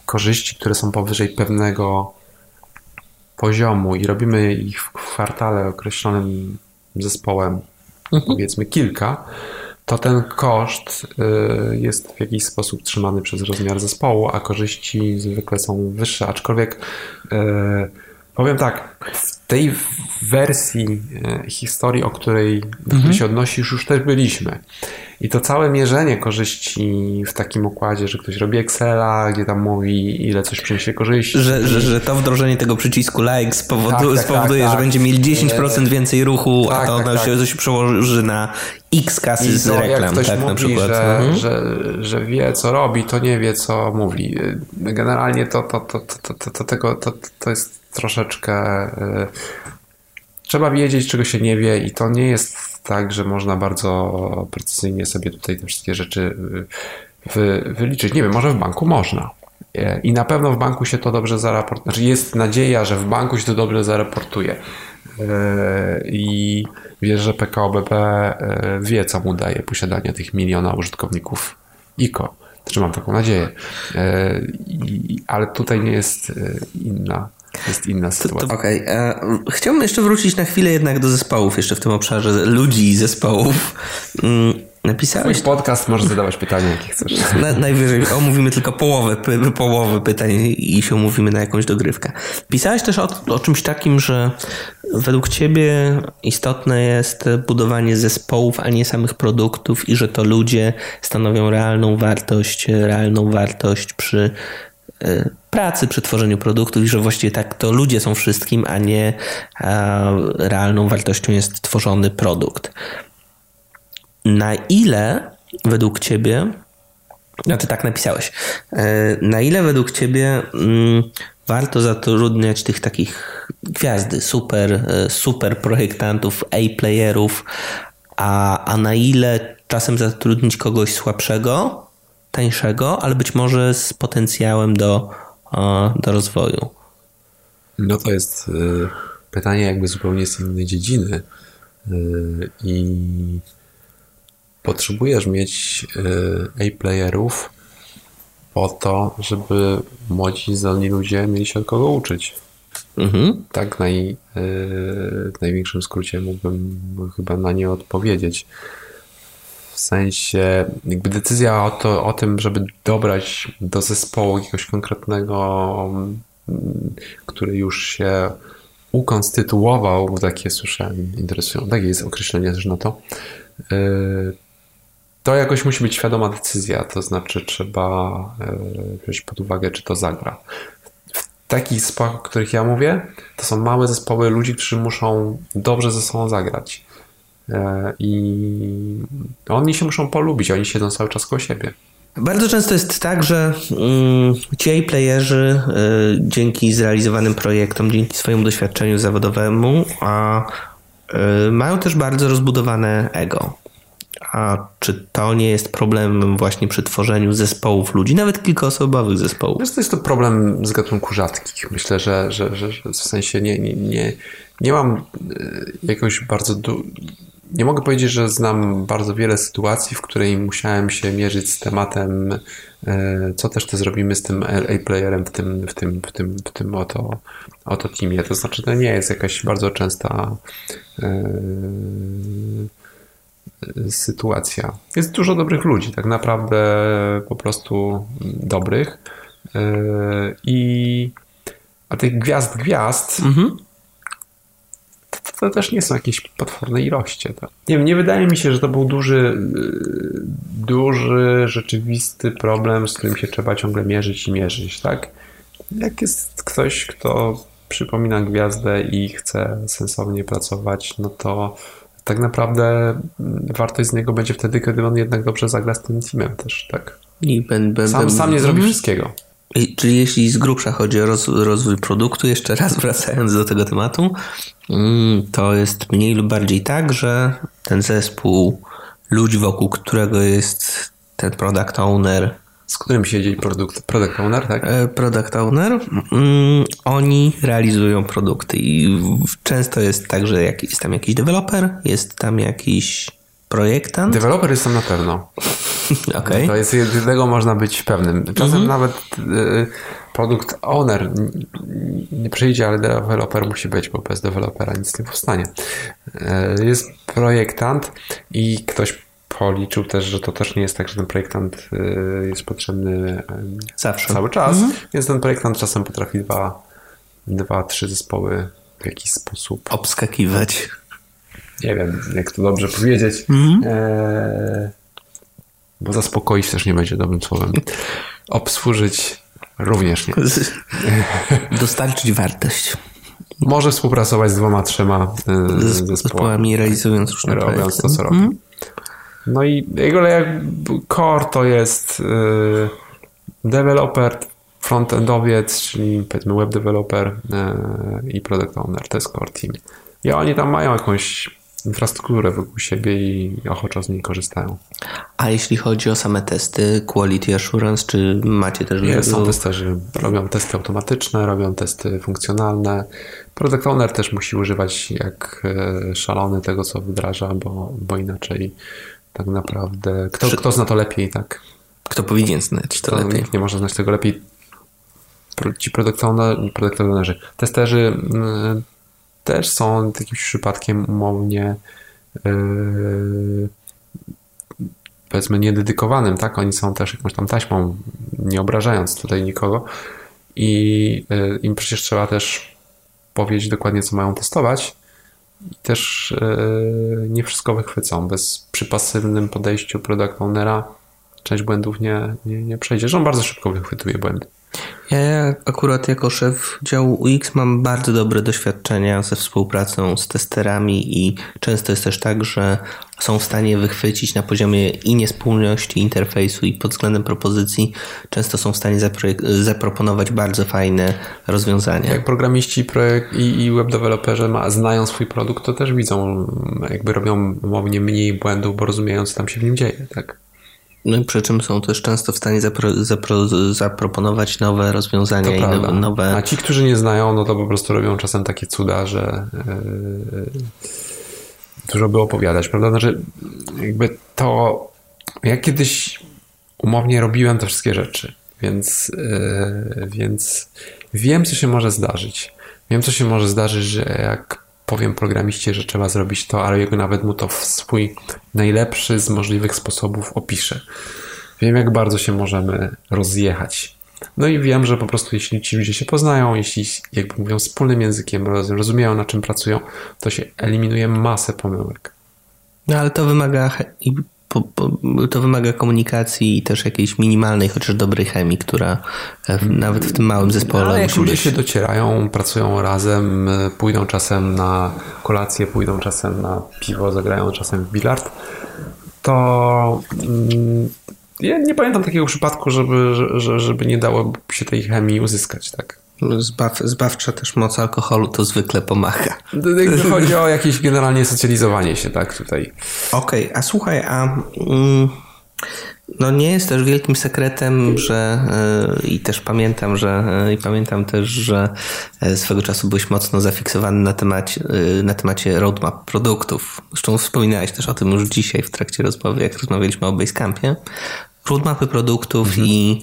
C: korzyści, które są powyżej pewnego poziomu i robimy ich w kwartale określonym zespołem, mhm. powiedzmy kilka, to ten koszt y, jest w jakiś sposób trzymany przez rozmiar zespołu, a korzyści zwykle są wyższe, aczkolwiek y, powiem tak, w tej wersji y, historii, o której mhm. się odnosisz, już też byliśmy. I to całe mierzenie korzyści w takim układzie, że ktoś robi Excela, gdzie tam mówi, ile coś przyniesie korzyści.
B: Że, że, że to wdrożenie tego przycisku like spowodu, tak, tak, spowoduje, tak, że tak. będzie mieli 10% więcej ruchu, a to, tak, się, to się przełoży na x kasy I z to, reklam,
C: jak ktoś
B: tak
C: mówi,
B: na przykład.
C: Że, mhm. że, że wie, co robi, to nie wie, co mówi. Generalnie to, to, to, to, to, to, tego, to, to jest troszeczkę... Y, trzeba wiedzieć, czego się nie wie i to nie jest tak, że można bardzo precyzyjnie sobie tutaj te wszystkie rzeczy y, wy, wyliczyć. Nie wiem, może w banku można. E, I na pewno w banku się to dobrze zaraportuje. Znaczy jest nadzieja, że w banku się to dobrze zaraportuje. I wiesz, że PKO BP wie, co mu daje posiadanie tych miliona użytkowników ICO. Znaczy mam taką nadzieję. Ale tutaj nie jest inna jest inna sytuacja.
B: Okej. Okay. E, chciałbym jeszcze wrócić na chwilę jednak do zespołów, jeszcze w tym obszarze ludzi i zespołów. Mm, napisałeś...
C: Twój podcast możesz zadawać pytania, jakie chcesz. [laughs]
B: Na, najwyżej omówimy tylko połowę, połowę pytań i się umówimy na jakąś dogrywkę. Pisałeś też o, o czymś takim, że według ciebie istotne jest budowanie zespołów, a nie samych produktów i że to ludzie stanowią realną wartość, realną wartość przy pracy przy tworzeniu produktów i że właściwie tak to ludzie są wszystkim, a nie realną wartością jest tworzony produkt. Na ile według Ciebie, znaczy tak napisałeś, y, na ile według Ciebie mm, warto zatrudniać tych takich gwiazdy, super, y, super projektantów, A-playerów, a, a na ile czasem zatrudnić kogoś słabszego, tańszego, ale być może z potencjałem do do rozwoju.
C: No to jest y, pytanie jakby zupełnie z innej dziedziny y, i potrzebujesz mieć A-playerów po to, żeby młodzi, zdolni ludzie mieli się od kogo uczyć. Mhm. Tak naj, w największym skrócie mógłbym chyba na nie odpowiedzieć. W sensie, jakby decyzja o, to, o tym, żeby dobrać do zespołu jakiegoś konkretnego, który już się ukonstytuował, takie słyszałem, interesują, takie jest określenie też na to, y, to jakoś musi być świadoma decyzja, to znaczy trzeba y, wziąć pod uwagę, czy to zagra. W takich zespołach, o których ja mówię, to są małe zespoły ludzi, którzy muszą dobrze ze sobą zagrać. E, I oni się muszą polubić, oni siedzą cały czas koło siebie.
B: Bardzo często jest tak, że mm, ci playerzy y, dzięki zrealizowanym projektom, dzięki swojemu doświadczeniu zawodowemu, a y, mają też bardzo rozbudowane ego. A czy to nie jest problemem właśnie przy tworzeniu zespołów ludzi, nawet kilkoosobowych zespołów?
C: Wiesz, to jest to problem z gatunku rzadkich. Myślę, że, że, że, że w sensie nie, nie, nie, nie mam jakoś bardzo du- nie mogę powiedzieć, że znam bardzo wiele sytuacji, w której musiałem się mierzyć z tematem, e, co też to zrobimy z tym A-playerem w tym, w tym, w tym, w tym oto, oto teamie. To znaczy, to nie jest jakaś bardzo częsta e, sytuacja. Jest dużo dobrych ludzi, tak naprawdę po prostu dobrych. E, I a tych gwiazd, gwiazd, mhm to też nie są jakieś potworne ilości. To. Nie wiem, nie wydaje mi się, że to był duży, duży, rzeczywisty problem, z którym się trzeba ciągle mierzyć i mierzyć, tak? Jak jest ktoś, kto przypomina gwiazdę i chce sensownie pracować, no to tak naprawdę wartość z niego będzie wtedy, kiedy on jednak dobrze zagra z tym teamem też, tak? I ben, ben, sam, sam nie zrobi wszystkiego.
B: I, czyli jeśli z grubsza chodzi o roz, rozwój produktu, jeszcze raz [laughs] wracając do tego tematu, mm, to jest mniej lub bardziej tak, że ten zespół ludzi, wokół którego jest ten product owner,
C: z którym siedzi produkt, product owner, tak?
B: E, product owner. Mm, oni realizują produkty i często jest tak, że jest tam jakiś deweloper, jest tam jakiś projektant.
C: Deweloper jest tam na pewno. [laughs]
B: Okay.
C: To jest jednego można być pewnym. Czasem mm -hmm. nawet y, produkt owner nie przyjdzie, ale deweloper musi być, bo bez dewelopera nic nie powstanie. Y, jest projektant i ktoś policzył też, że to też nie jest tak, że ten projektant y, jest potrzebny
B: Zawsze.
C: cały czas, mm -hmm. więc ten projektant czasem potrafi dwa, dwa, trzy zespoły w jakiś sposób
B: obskakiwać.
C: Nie wiem, jak to dobrze powiedzieć. Mm -hmm. e bo zaspokoić też nie będzie dobrym słowem. Obsłużyć również nie. [laughs]
B: Dostarczyć wartość.
C: Może współpracować z dwoma, trzema
B: y, zespołami, realizując różne
C: robiąc projekty. to, co robi. Mm. No i jego jak core to jest yy, developer, frontendowiec, czyli powiedzmy web developer yy, i product owner. To jest core team. I oni tam mają jakąś infrastrukturę wokół siebie i ochoczo z niej korzystają.
B: A jeśli chodzi o same testy, quality assurance, czy macie też...
C: Jest, są testerzy, robią testy automatyczne, robią testy funkcjonalne. Product Owner też musi używać jak e, szalony tego, co wdraża, bo, bo inaczej tak naprawdę... Kto, Przy... kto zna to lepiej, tak?
B: Kto powinien znać to, to lepiej?
C: Nikt nie może znać tego lepiej. Ci product, owner, product ownerzy. Testerzy mm, też są jakimś przypadkiem umownie yy, powiedzmy niededykowanym, tak? Oni są też jakąś tam taśmą, nie obrażając tutaj nikogo i yy, im przecież trzeba też powiedzieć dokładnie, co mają testować i też yy, nie wszystko wychwycą. Bez przy pasywnym podejściu product ownera część błędów nie, nie, nie przejdzie, że on bardzo szybko wychwytuje błędy.
B: Ja akurat jako szef działu UX mam bardzo dobre doświadczenia ze współpracą z testerami i często jest też tak, że są w stanie wychwycić na poziomie i niespójności interfejsu i pod względem propozycji często są w stanie zaproponować bardzo fajne rozwiązania.
C: Jak programiści projekt i, i web developerzy ma, znają swój produkt, to też widzą, jakby robią mniej błędów, bo rozumieją, co tam się w nim dzieje, tak?
B: Przy czym są też często w stanie zapro, zapro, zaproponować nowe rozwiązania i nowe, nowe,
C: A ci, którzy nie znają, no to po prostu robią czasem takie cuda, że yy, dużo by opowiadać, prawda? Znaczy, jakby to. Ja kiedyś umownie robiłem te wszystkie rzeczy, więc, yy, więc wiem, co się może zdarzyć. Wiem, co się może zdarzyć, że jak powiem programiście, że trzeba zrobić to, ale jego nawet mu to w swój najlepszy z możliwych sposobów opiszę. Wiem, jak bardzo się możemy rozjechać. No i wiem, że po prostu jeśli ci ludzie się poznają, jeśli jakby mówią wspólnym językiem, rozumieją na czym pracują, to się eliminuje masę pomyłek.
B: No ale to wymaga po, po, to wymaga komunikacji i też jakiejś minimalnej, chociaż dobrej chemii, która w, nawet w tym małym zespole
C: Ale
B: jak
C: ludzie
B: być.
C: się docierają, pracują razem, pójdą czasem na kolację, pójdą czasem na piwo, zagrają czasem w bilard, to mm, ja nie pamiętam takiego przypadku, żeby, że, żeby nie dało się tej chemii uzyskać, tak?
B: Zbaw, zbawcza też moc alkoholu to zwykle pomaga.
C: Chodzi o jakieś generalnie socjalizowanie się, tak, tutaj.
B: Okej, okay, a słuchaj, a mm, no nie jest też wielkim sekretem, że yy, i też pamiętam, że yy, i pamiętam też, że yy, swego czasu byłeś mocno zafiksowany na temacie, na temacie roadmap produktów. Zresztą wspominałeś też o tym już dzisiaj w trakcie rozmowy, jak rozmawialiśmy o Basecampie roadmapy produktów mhm. i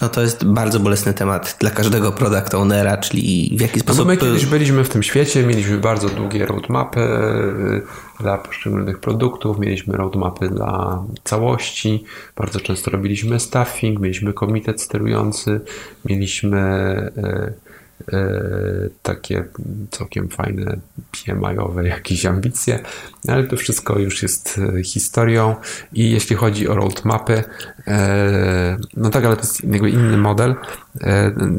B: no to jest bardzo bolesny temat dla każdego product ownera, czyli w jaki no sposób...
C: No my kiedyś byliśmy w tym świecie, mieliśmy bardzo długie roadmapy y, dla poszczególnych produktów, mieliśmy roadmapy dla całości, bardzo często robiliśmy staffing, mieliśmy komitet sterujący, mieliśmy y, takie całkiem fajne PMI-owe jakieś ambicje, ale to wszystko już jest e, historią. I jeśli chodzi o roadmapy, e, no tak, ale to jest jakby inny model,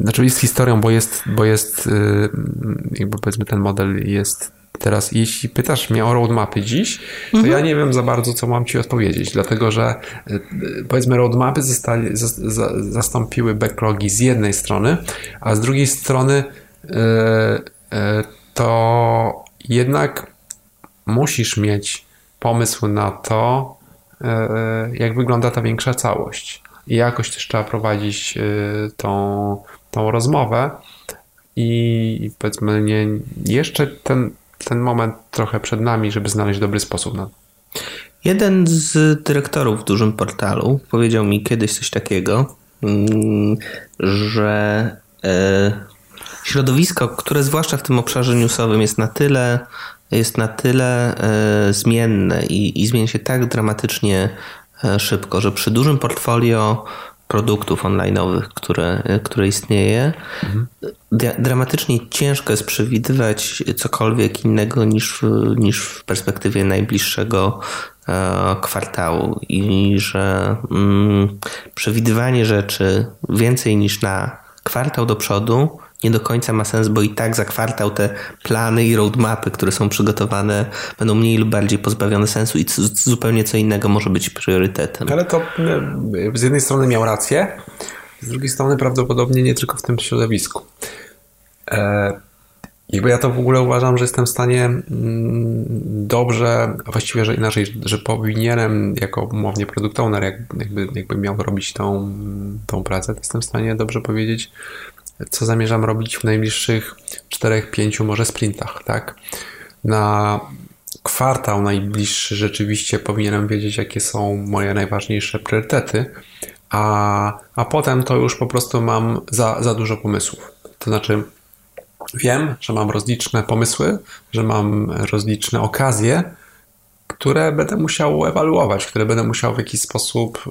C: znaczy jest historią, bo jest, bo jest jakby powiedzmy ten model jest Teraz, jeśli pytasz mnie o roadmapy dziś, to mhm. ja nie wiem za bardzo, co mam ci odpowiedzieć, dlatego że e, powiedzmy roadmapy zostali, zastąpiły backlogi z jednej strony, a z drugiej strony e, e, to jednak musisz mieć pomysł na to, jak wygląda ta większa całość. I jakoś też trzeba prowadzić tą, tą rozmowę. I powiedzmy, nie, jeszcze ten ten moment trochę przed nami, żeby znaleźć dobry sposób na
B: Jeden z dyrektorów w dużym portalu powiedział mi kiedyś coś takiego, mm, że e, środowisko, które zwłaszcza w tym obszarze newsowym jest na tyle, jest na tyle e, zmienne i, i zmienia się tak dramatycznie e, szybko, że przy dużym portfolio produktów online'owych, które, które istnieje, mhm. dramatycznie ciężko jest przewidywać cokolwiek innego niż, niż w perspektywie najbliższego e, kwartału i że mm, przewidywanie rzeczy więcej niż na kwartał do przodu nie do końca ma sens, bo i tak za kwartał te plany i roadmapy, które są przygotowane, będą mniej lub bardziej pozbawione sensu i zupełnie co innego może być priorytetem.
C: Ale to e, z jednej strony miał rację, z drugiej strony prawdopodobnie nie tylko w tym środowisku. E, jakby ja to w ogóle uważam, że jestem w stanie mm, dobrze, właściwie, że inaczej, że powinienem jako umownie product owner, jakby, jakby miał robić tą, tą pracę, to jestem w stanie dobrze powiedzieć, co zamierzam robić w najbliższych 4-5 może sprintach, tak? Na kwartał najbliższy rzeczywiście powinienem wiedzieć, jakie są moje najważniejsze priorytety, a, a potem to już po prostu mam za, za dużo pomysłów. To znaczy, wiem, że mam rozliczne pomysły, że mam rozliczne okazje, które będę musiał ewaluować, które będę musiał w jakiś sposób y,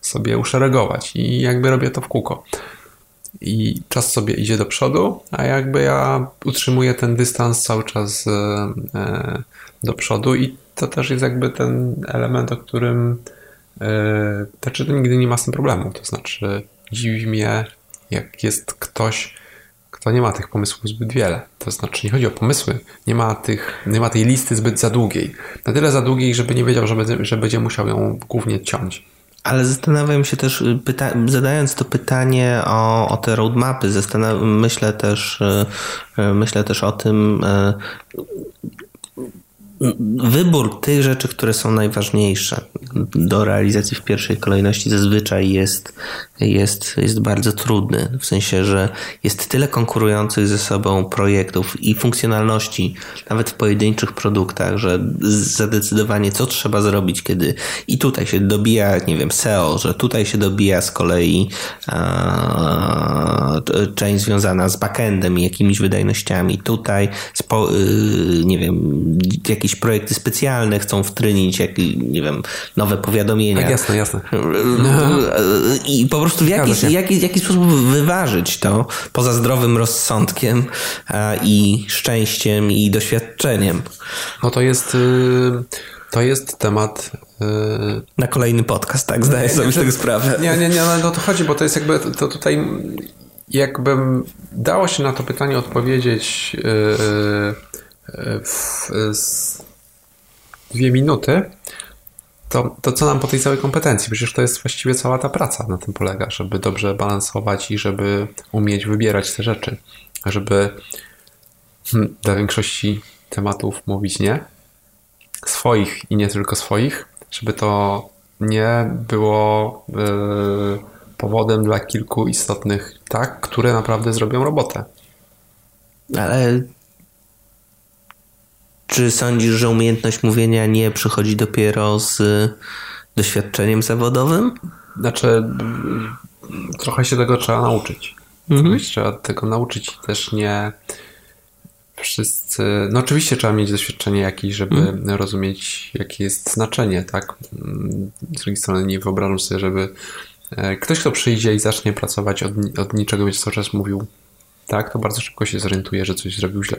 C: sobie uszeregować i jakby robię to w kółko i czas sobie idzie do przodu, a jakby ja utrzymuję ten dystans cały czas e, e, do przodu i to też jest jakby ten element, o którym e, znaczy to nigdy nie ma z tym problemu. To znaczy dziwi mnie, jak jest ktoś, kto nie ma tych pomysłów zbyt wiele. To znaczy nie chodzi o pomysły, nie ma, tych, nie ma tej listy zbyt za długiej. Na tyle za długiej, żeby nie wiedział, że będzie, że będzie musiał ją głównie ciąć.
B: Ale zastanawiam się też, y, zadając to pytanie o, o te roadmapy, myślę też, y, y, myślę też o tym, wybór tych rzeczy, które są najważniejsze do realizacji w pierwszej kolejności zazwyczaj jest, jest, jest bardzo trudny. W sensie, że jest tyle konkurujących ze sobą projektów i funkcjonalności, nawet w pojedynczych produktach, że zadecydowanie co trzeba zrobić, kiedy i tutaj się dobija, nie wiem, SEO, że tutaj się dobija z kolei a, część związana z backendem i jakimiś wydajnościami, tutaj spo, y, nie wiem, jakieś projekty specjalne chcą wtrynić, jak, nie wiem, nowe powiadomienia.
C: Tak, jasne, jasne.
B: I po prostu w jaki, jaki, jaki sposób wyważyć to poza zdrowym rozsądkiem i szczęściem i doświadczeniem.
C: No to jest, y, to jest temat y,
B: na kolejny podcast, tak? Zdaję sobie z tego sprawę.
C: Nie, nie, nie, no to chodzi, bo to jest jakby, to tutaj jakbym dało się na to pytanie odpowiedzieć y, w dwie minuty, to, to co nam po tej całej kompetencji? Przecież to jest właściwie cała ta praca na tym polega, żeby dobrze balansować i żeby umieć wybierać te rzeczy, żeby hmm, dla większości tematów mówić nie, swoich i nie tylko swoich, żeby to nie było yy, powodem dla kilku istotnych tak, które naprawdę zrobią robotę.
B: Ale czy sądzisz, że umiejętność mówienia nie przychodzi dopiero z doświadczeniem zawodowym?
C: Znaczy, trochę się tego trzeba nauczyć. Mhm. Trzeba tego nauczyć i też nie wszyscy. No, oczywiście trzeba mieć doświadczenie jakieś, żeby mhm. rozumieć, jakie jest znaczenie, tak? Z drugiej strony, nie wyobrażam sobie, żeby e, ktoś, kto przyjdzie i zacznie pracować od, od niczego, będzie cały czas mówił tak, to bardzo szybko się zorientuje, że coś zrobił źle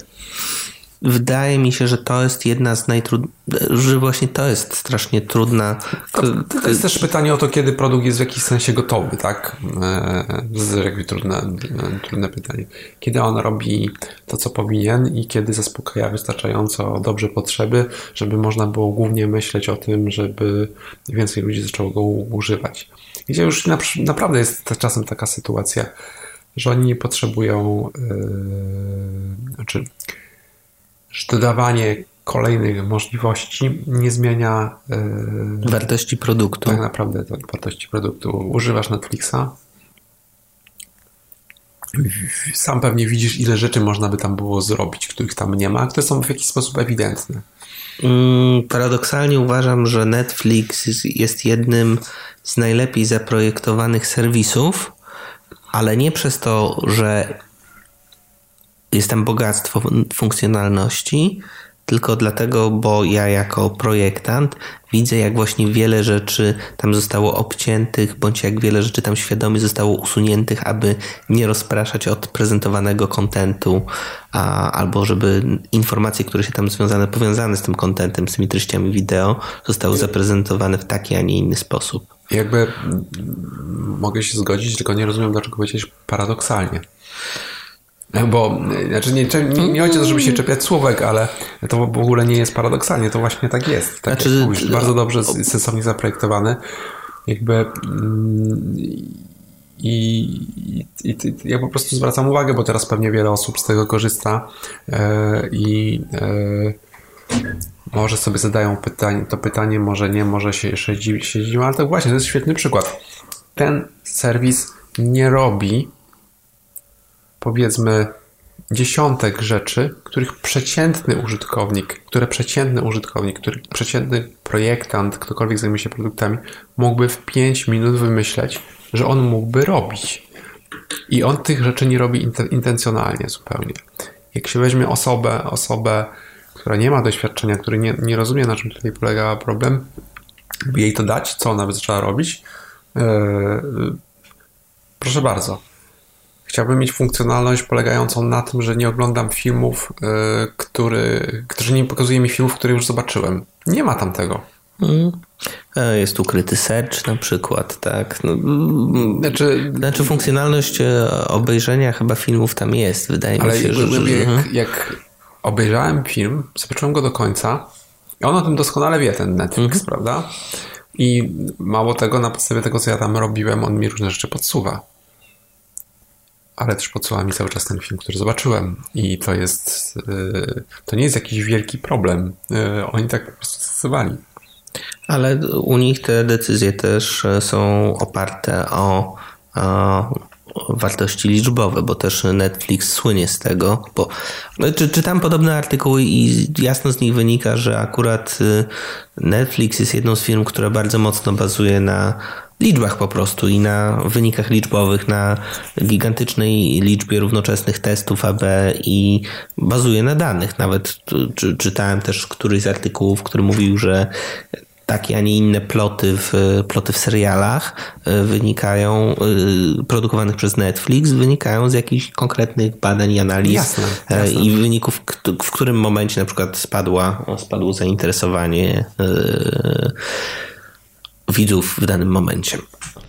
B: wydaje mi się, że to jest jedna z najtrudniejszych, że właśnie to jest strasznie trudna.
C: To, to, jest też pytanie o to, kiedy produkt jest w jakiś sensie gotowy, tak? E, jakby trudne, trudne pytanie. Kiedy on robi to, co powinien i kiedy zaspokaja wystarczająco dobrze potrzeby, żeby można było głównie myśleć o tym, żeby więcej ludzi zaczęło go używać. Gdzie już naprawdę jest czasem taka sytuacja, że oni nie potrzebują, yy, znaczy że dodawanie kolejnych możliwości nie zmienia
B: yy, wartości produktu.
C: Tak naprawdę to wartości produktu. Używasz Netflixa. Sam pewnie widzisz, ile rzeczy można by tam było zrobić, których tam nie ma, które są w jakiś sposób ewidentne.
B: Mm, paradoksalnie uważam, że Netflix jest jednym z najlepiej zaprojektowanych serwisów, ale nie przez to, że jest tam bogactwo funkcjonalności, tylko dlatego, bo ja jako projektant widzę, jak właśnie wiele rzeczy tam zostało obciętych, bądź jak wiele rzeczy tam świadomie zostało usuniętych, aby nie rozpraszać od prezentowanego kontentu, albo żeby informacje, które się tam związane, powiązane z tym kontentem, z tymi treściami wideo, zostały zaprezentowane w taki, a nie inny sposób.
C: Jakby mogę się zgodzić, tylko nie rozumiem, dlaczego powiedzieć paradoksalnie. Bo znaczy nie, nie, nie chodzi o to, żeby się czepiać słówek, ale to w ogóle nie jest paradoksalnie, to właśnie tak jest. Tak znaczy, mówisz, bardzo dobrze, sensownie zaprojektowany. Jakby mm, i, i, i, ja po prostu zwracam uwagę, bo teraz pewnie wiele osób z tego korzysta e, i e, może sobie zadają pytanie, to pytanie, może nie, może się jeszcze dziwią, ale to właśnie to jest świetny przykład. Ten serwis nie robi powiedzmy dziesiątek rzeczy, których przeciętny użytkownik, które przeciętny użytkownik, który przeciętny projektant, ktokolwiek zajmuje się produktami, mógłby w 5 minut wymyśleć, że on mógłby robić. I on tych rzeczy nie robi intencjonalnie zupełnie. Jak się weźmie osobę, osobę, która nie ma doświadczenia, który nie, nie rozumie, na czym tutaj polega problem, by jej to dać, co ona by zaczęła robić, yy, proszę bardzo Chciałbym mieć funkcjonalność polegającą na tym, że nie oglądam filmów, yy, który, którzy nie pokazuje mi filmów, które już zobaczyłem. Nie ma tam tego. Mm.
B: Jest ukryty search na przykład, tak. No, mm, znaczy, znaczy funkcjonalność e, obejrzenia chyba filmów tam jest, wydaje mi się, że... że
C: jak, mhm. jak obejrzałem film, zobaczyłem go do końca i on o tym doskonale wie, ten Netflix, mhm. prawda? I mało tego, na podstawie tego, co ja tam robiłem, on mi różne rzeczy podsuwa. Ale też podsyła mi cały czas ten film, który zobaczyłem. I to jest, y, to nie jest jakiś wielki problem. Y, oni tak po prostu stosowali.
B: Ale u nich te decyzje też e, są oparte o, o wartości liczbowe, bo też Netflix słynie z tego. Bo, no, czy, czytam podobne artykuły i jasno z nich wynika, że akurat y, Netflix jest jedną z firm, która bardzo mocno bazuje na liczbach po prostu i na wynikach liczbowych, na gigantycznej liczbie równoczesnych testów AB i bazuje na danych. Nawet czy, czytałem też któryś z artykułów, który mówił, że takie, a nie inne ploty w, ploty w serialach e, wynikają, e, produkowanych przez Netflix, wynikają z jakichś konkretnych badań i analiz
C: jasne,
B: e,
C: jasne.
B: i wyników, w którym momencie na przykład spadła, spadło zainteresowanie widzów w danym momencie.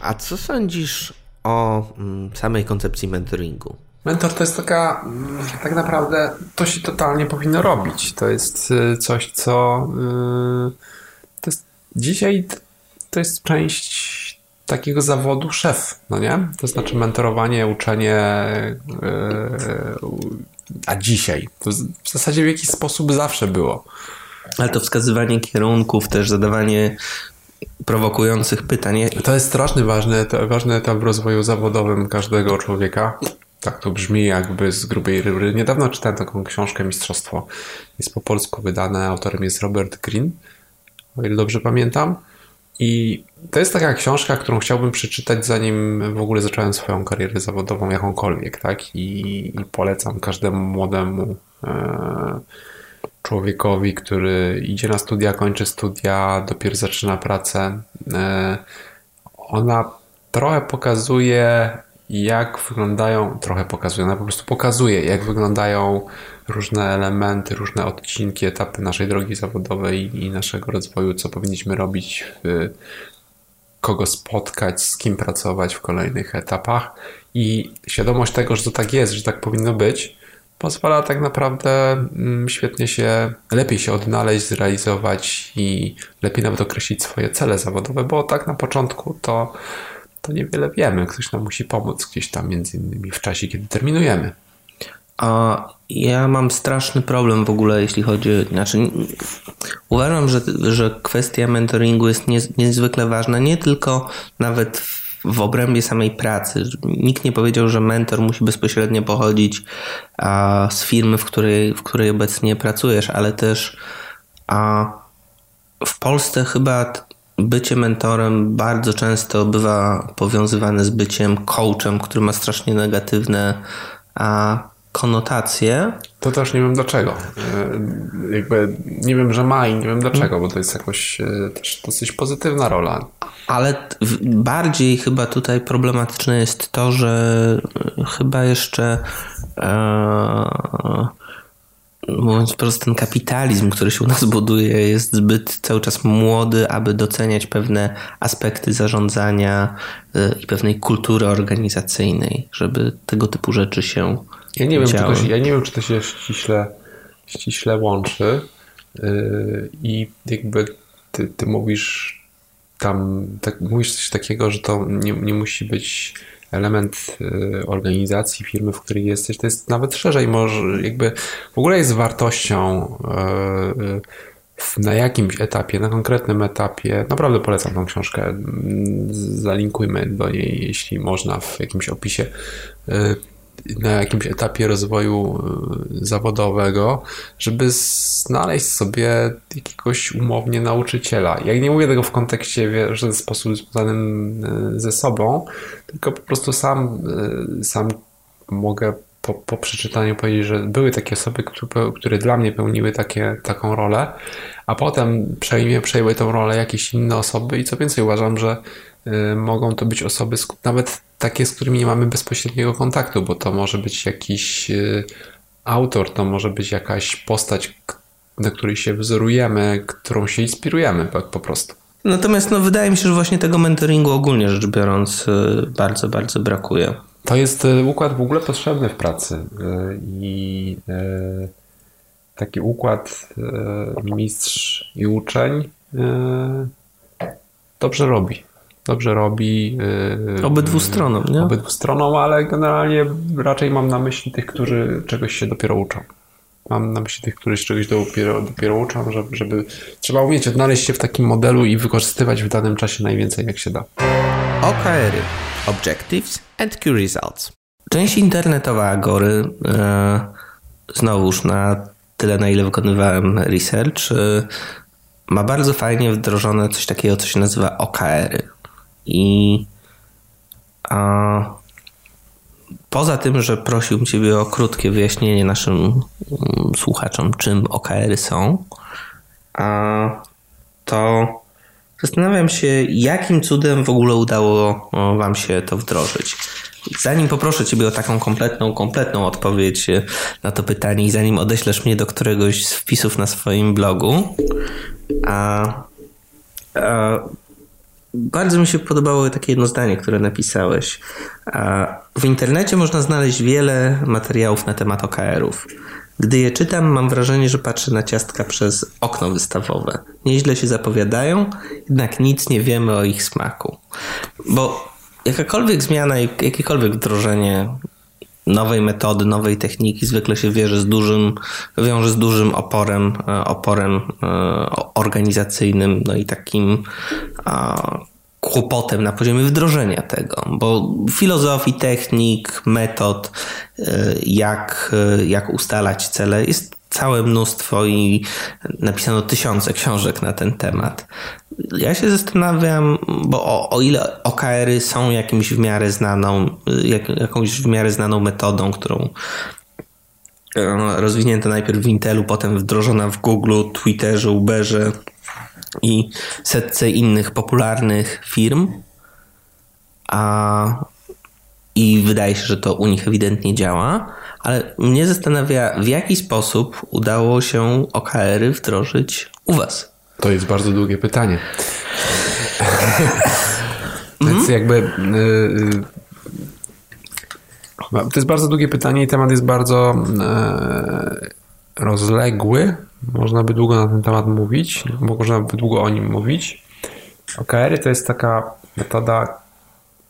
A: A co sądzisz o mm, samej koncepcji mentoringu?
C: Mentor to jest taka, mm, tak naprawdę to się totalnie powinno robić. To jest y, coś, co y, to jest, dzisiaj to jest część takiego zawodu szef, no nie? To znaczy mentorowanie, uczenie, y, a dzisiaj. To w zasadzie w jakiś sposób zawsze było.
B: Ale to wskazywanie kierunków, też zadawanie prowokujących pytań.
C: To jest strasznie ważny, to ważny etap w rozwoju zawodowym każdego człowieka. Tak to brzmi jakby z grubej ryby. Niedawno czytałem taką książkę Mistrzostwo. Jest po polsku wydane, autorem jest Robert Green, o ile dobrze pamiętam. I to jest taka książka, którą chciałbym przeczytać, zanim w ogóle zacząłem swoją karierę zawodową, jakąkolwiek, tak? I, i polecam każdemu młodemu e, człowiekowi, który idzie na studia, kończy studia, dopiero zaczyna pracę. E, ona trochę pokazuje, jak wyglądają, trochę pokazuje, ona po prostu pokazuje, jak wyglądają różne elementy, różne odcinki, etapy naszej drogi zawodowej i naszego rozwoju, co powinniśmy robić, kogo spotkać, z kim pracować w kolejnych etapach. I świadomość tego, że to tak jest, że tak powinno być, pozwala tak naprawdę mm, świetnie się, lepiej się odnaleźć, zrealizować i lepiej nawet określić swoje cele zawodowe, bo tak na początku to, to niewiele wiemy. Ktoś nam musi pomóc gdzieś tam, między innymi w czasie, kiedy terminujemy.
B: A ja mam straszny problem w ogóle, jeśli chodzi. Znaczy, uważam, że, że kwestia mentoringu jest niezwykle ważna, nie tylko nawet w w obrębie samej pracy. Nikt nie powiedział, że mentor musi bezpośrednio pochodzić a, z firmy, w której, w której obecnie pracujesz, ale też a, w Polsce chyba bycie mentorem bardzo często bywa powiązywane z byciem coachem, który ma strasznie negatywne a, konotacje.
C: To też nie wiem dlaczego. E, jakby nie wiem, że ma i nie wiem dlaczego, bo to jest jakoś e, też dosyć pozytywna rola.
B: Ale bardziej chyba tutaj problematyczne jest to, że e, chyba jeszcze e, mówiąc wprost, ten kapitalizm, który się u nas buduje, jest zbyt cały czas młody, aby doceniać pewne aspekty zarządzania i pewnej kultury organizacyjnej, żeby tego typu rzeczy się
C: ja nie wiem, czy to się, ja nie wiem, czy to się ściśle, ściśle łączy. Yy, i jakby ty, ty mówisz tam, tak, mówisz coś takiego, że to nie, nie musi być element yy, organizacji, firmy, w której jesteś, to jest nawet szerzej, może jakby w ogóle jest wartością yy, na jakimś etapie, na konkretnym etapie, naprawdę polecam tą książkę, zalinkujmy do niej, jeśli można, w jakimś opisie na jakimś etapie rozwoju y, zawodowego, żeby znaleźć sobie jakiegoś umownie nauczyciela. Ja nie mówię tego w kontekście w żaden sposób związanym y, ze sobą, tylko po prostu sam, y, sam mogę po, po przeczytaniu powiedzieć, że były takie osoby, które, które dla mnie pełniły takie, taką rolę, a potem przejmie, przejęły tę rolę jakieś inne osoby i co więcej uważam, że y, mogą to być osoby nawet takie, z którymi nie mamy bezpośredniego kontaktu, bo to może być jakiś y, autor, to może być jakaś postać, na której się wzorujemy, którą się inspirujemy po prostu.
B: Natomiast no, wydaje mi się, że właśnie tego mentoringu ogólnie rzecz biorąc y, bardzo, bardzo brakuje.
C: To jest układ w ogóle potrzebny w pracy i taki układ mistrz i uczeń dobrze robi. dobrze robi.
B: Yy, obydwu stronom, nie?
C: Obydwu stronom, ale generalnie raczej mam na myśli tych, którzy czegoś się dopiero uczą. Mam na myśli tych, którzy czegoś dopiero, dopiero uczą, żeby, żeby trzeba umieć odnaleźć się w takim modelu i wykorzystywać w danym czasie najwięcej, jak się da.
A: OKR, Objectives and Key Results.
B: Część internetowa Agory, e, znowuż na tyle, na ile wykonywałem research, e, ma bardzo fajnie wdrożone coś takiego, co się nazywa OKR-y. I a, poza tym, że prosiłbym Ciebie o krótkie wyjaśnienie naszym um, słuchaczom, czym OKR-y są, a, to zastanawiam się, jakim cudem w ogóle udało Wam się to wdrożyć. Zanim poproszę Ciebie o taką kompletną, kompletną odpowiedź na to pytanie i zanim odeślesz mnie do któregoś z wpisów na swoim blogu, a, a bardzo mi się podobało takie jedno zdanie, które napisałeś. W internecie można znaleźć wiele materiałów na temat OKR-ów. Gdy je czytam, mam wrażenie, że patrzę na ciastka przez okno wystawowe. Nieźle się zapowiadają, jednak nic nie wiemy o ich smaku. Bo jakakolwiek zmiana, jakiekolwiek wdrożenie nowej metody, nowej techniki zwykle się wierzy z dużym, wiąże z dużym oporem, e, oporem e, organizacyjnym, no i takim kłopotem na poziomie wdrożenia tego, bo filozofii, technik, metod, e, jak, jak ustalać cele jest całe mnóstwo i napisano tysiące książek na ten temat. Ja się zastanawiam, bo o, o ile OKR-y są jakimś w miarę znaną, jak, jakąś w miarę znaną metodą, którą e, rozwinięta najpierw w Intelu, potem wdrożona w Google, Twitterze, Uberze i setce innych popularnych firm, a i wydaje się, że to u nich ewidentnie działa, ale mnie zastanawia, w jaki sposób udało się OKR-y wdrożyć u Was.
C: To jest bardzo długie pytanie. Więc jakby. Yy, to jest bardzo długie pytanie i temat jest bardzo yy, rozległy. Można by długo na ten temat mówić, można by długo o nim mówić. OKR to jest taka metoda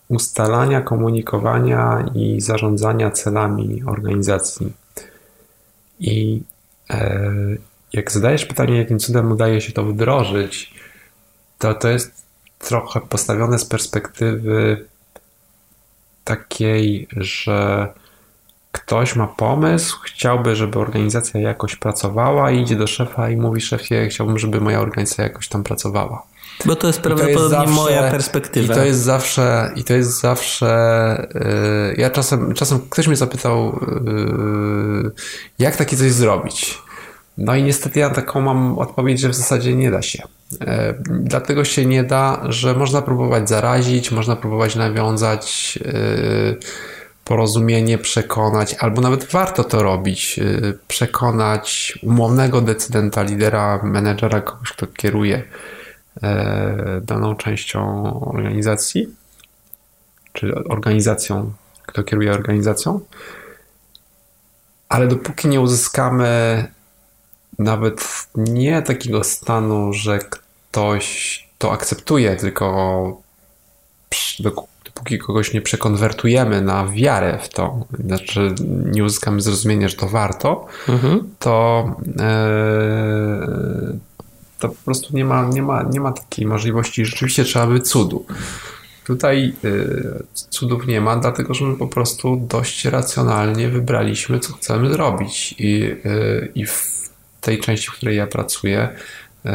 C: ustalania, komunikowania i zarządzania celami organizacji. I e, jak zadajesz pytanie, jakim cudem udaje się to wdrożyć, to to jest trochę postawione z perspektywy takiej, że ktoś ma pomysł, chciałby, żeby organizacja jakoś pracowała i idzie do szefa i mówi szefie, chciałbym, żeby moja organizacja jakoś tam pracowała.
B: Bo to jest prawdopodobnie moja perspektywa.
C: I to jest zawsze, i to jest zawsze. Yy, ja czasem, czasem ktoś mnie zapytał, yy, jak takie coś zrobić. No i niestety ja taką mam odpowiedź, że w zasadzie nie da się. Yy, dlatego się nie da, że można próbować zarazić, można próbować nawiązać yy, porozumienie, przekonać, albo nawet warto to robić, yy, przekonać umownego decydenta, lidera, menedżera, kogoś, kto kieruje E, daną częścią organizacji, czy organizacją, kto kieruje organizacją, ale dopóki nie uzyskamy nawet nie takiego stanu, że ktoś to akceptuje, tylko dopóki kogoś nie przekonwertujemy na wiarę w to, znaczy nie uzyskamy zrozumienia, że to warto, mhm. to, e, to po prostu nie ma, nie ma, nie ma takiej możliwości. Rzeczywiście trzeba by cudu. Tutaj y, cudów nie ma, dlatego że my po prostu dość racjonalnie wybraliśmy, co chcemy zrobić. I, y, i w tej części, w której ja pracuję, y,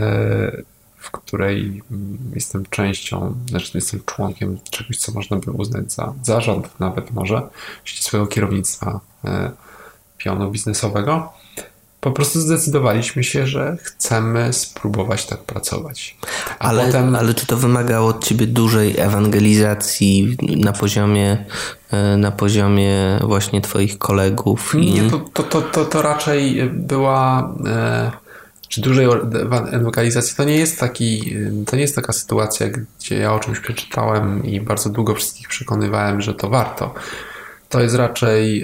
C: w której jestem częścią, znaczy jestem członkiem czegoś, co można by uznać za zarząd, nawet może ścisłego kierownictwa pionu biznesowego, po prostu zdecydowaliśmy się, że chcemy spróbować tak pracować.
B: ale, potem... ale czy to wymagało od ciebie dużej ewangelizacji na poziomie, e, na poziomie właśnie twoich kolegów?
C: I... Nie, to, to, to, to, to raczej była e, czy dużej ewangelizacji. To nie jest taki, to nie jest taka sytuacja, gdzie ja o czymś przeczytałem i bardzo długo wszystkich przekonywałem, że to warto to jest raczej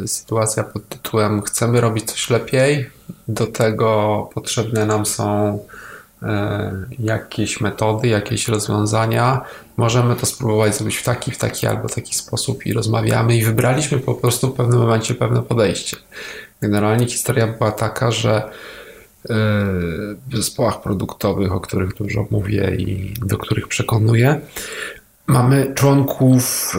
C: yy, sytuacja pod tytułem chcemy robić coś lepiej, do tego potrzebne nam są e, jakieś metody, jakieś rozwiązania, możemy to spróbować zrobić w taki, w taki albo taki sposób i rozmawiamy i wybraliśmy po prostu w pewnym momencie pewne podejście. Generalnie historia była taka, że w zespołach produktowych, o których dużo mówię i do których przekonuję, mamy członków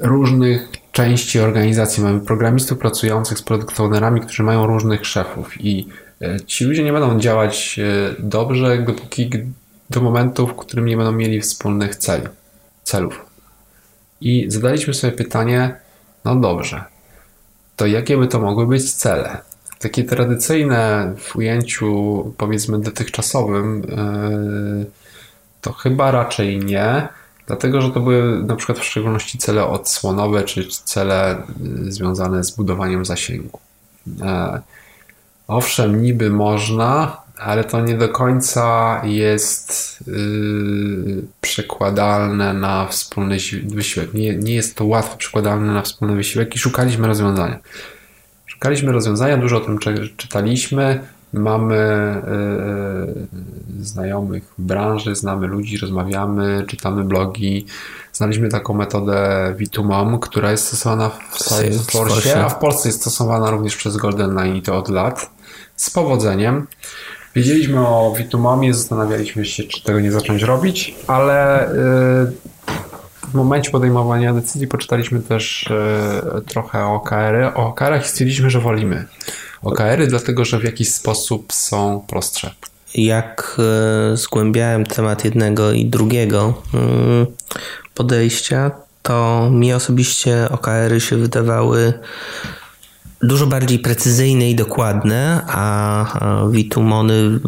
C: różnych części organizacji. Mamy programistów pracujących z product ownerami, którzy mają różnych szefów i e, ci ludzie nie będą działać e, dobrze, dopóki do momentu, w którym nie będą mieli wspólnych celi, celów. I zadaliśmy sobie pytanie, no dobrze, to jakie by to mogły być cele? Takie tradycyjne w ujęciu powiedzmy dotychczasowym to chyba raczej nie Dlatego, że to były na przykład w szczególności cele odsłonowe, czy cele y, związane z budowaniem zasięgu. E, owszem, niby można, ale to nie do końca jest yy, przekładalne na wspólny wysiłek. Nie, nie jest to łatwo przekładalne na wspólny wysiłek i szukaliśmy rozwiązania. Szukaliśmy rozwiązania, dużo o tym czytaliśmy. Mamy y, znajomych w branży, znamy ludzi, rozmawiamy, czytamy blogi. Znaliśmy taką metodę V2MOM, która jest stosowana w Salesforce, a w Polsce jest stosowana również przez Golden Line i to od lat. Z powodzeniem. Wiedzieliśmy o V2MOMie, zastanawialiśmy się, czy tego nie zacząć robić, ale y, w momencie podejmowania decyzji poczytaliśmy też trochę. O OKR-ach i stwierdziliśmy, że wolimy. OKR-y, dlatego że w jakiś sposób są prostsze.
B: Jak e, zgłębiałem temat jednego i drugiego mm, podejścia, to mi osobiście OKR-y się wydawały dużo bardziej precyzyjne i dokładne, a Witumony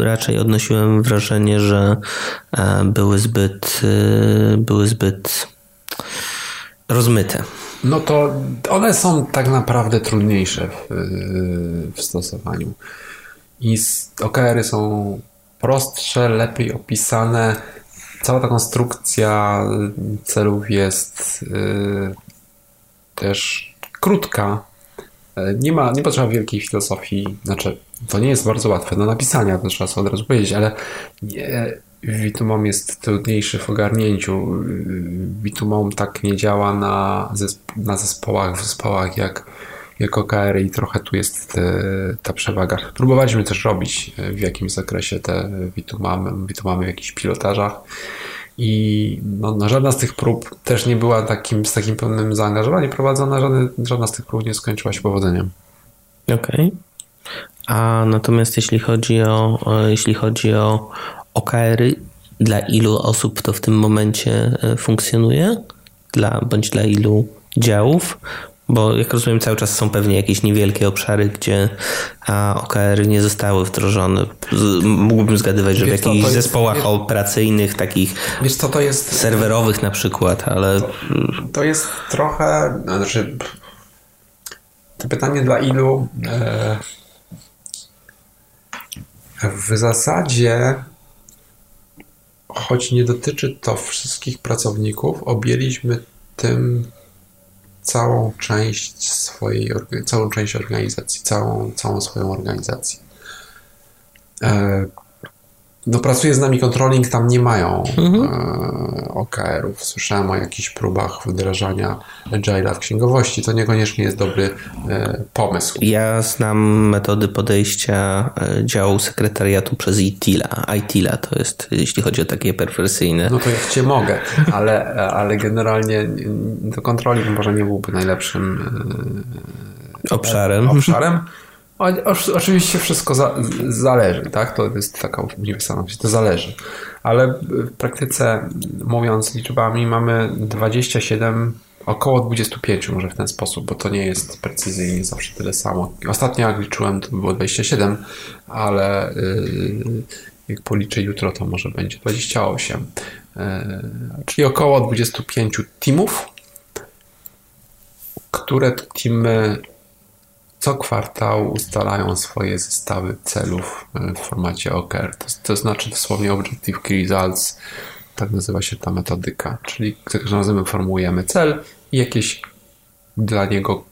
B: raczej odnosiłem wrażenie, że e, były zbyt, e, były zbyt rozmyte.
C: No to one są tak naprawdę trudniejsze w, w stosowaniu. I OKR-y są prostsze, lepiej opisane. Cała ta konstrukcja celów jest yy, też krótka. Nie ma, nie potrzeba wielkiej filozofii. Znaczy, to nie jest bardzo łatwe do napisania, to trzeba sobie od razu powiedzieć, ale nie, Witumom jest trudniejszy w ogarnięciu. Witumom tak nie działa na, na zespołach, w zespołach jak, jak OKR i trochę tu jest te, ta przewaga. Próbowaliśmy też robić e, w jakimś zakresie te Witumamy, Witumamy w jakichś pilotażach i no, no, żadna z tych prób też nie była takim, z takim pełnym zaangażowaniem prowadzona, żadna, żadna z tych prób nie skończyła się powodzeniem.
B: Okej. Okay. A natomiast jeśli chodzi o, jeśli chodzi o OKR-y, dla ilu osób to w tym momencie e, funkcjonuje? Dla, bądź dla ilu działów? Bo jak rozumiem, cały czas są pewnie jakieś niewielkie obszary, gdzie OKR-y nie zostały wdrożone. Mógłbym zgadywać, że wiesz w jakichś zespołach wiesz, operacyjnych, takich wiesz co, to jest, serwerowych na przykład, ale... To,
C: to jest trochę... Znaczy, to pytanie dla ilu... E, w zasadzie choć nie dotyczy to wszystkich pracowników, objęliśmy tym całą część swojej, całą część organizacji, całą, całą swoją organizację. E, no, pracuje z nami controlling, tam nie mają mhm. e, OKR-ów. Słyszałem o jakichś próbach wdrażania Agile'a w księgowości. To niekoniecznie jest dobry e, pomysł.
B: Ja znam metody podejścia e, działu sekretariatu przez ITILA. ITILA to jest, jeśli chodzi o takie perwersyjne.
C: No to ja cię mogę, ale, ale generalnie to controlling może nie byłby najlepszym
B: e, obszarem.
C: obszarem. Oczywiście wszystko za, zależy, tak? To jest taka uniwersalność, to zależy. Ale w praktyce, mówiąc liczbami, mamy 27, około 25 może w ten sposób, bo to nie jest precyzyjnie zawsze tyle samo. Ostatnio jak liczyłem, to było 27, ale yy, jak policzę jutro, to może będzie 28. Yy, czyli około 25 teamów, które teamy co kwartał ustalają swoje zestawy celów e, w formacie OKR. To, to znaczy dosłownie Objective Key Results, tak nazywa się ta metodyka. Czyli za każdym razem formułujemy cel i jakieś dla niego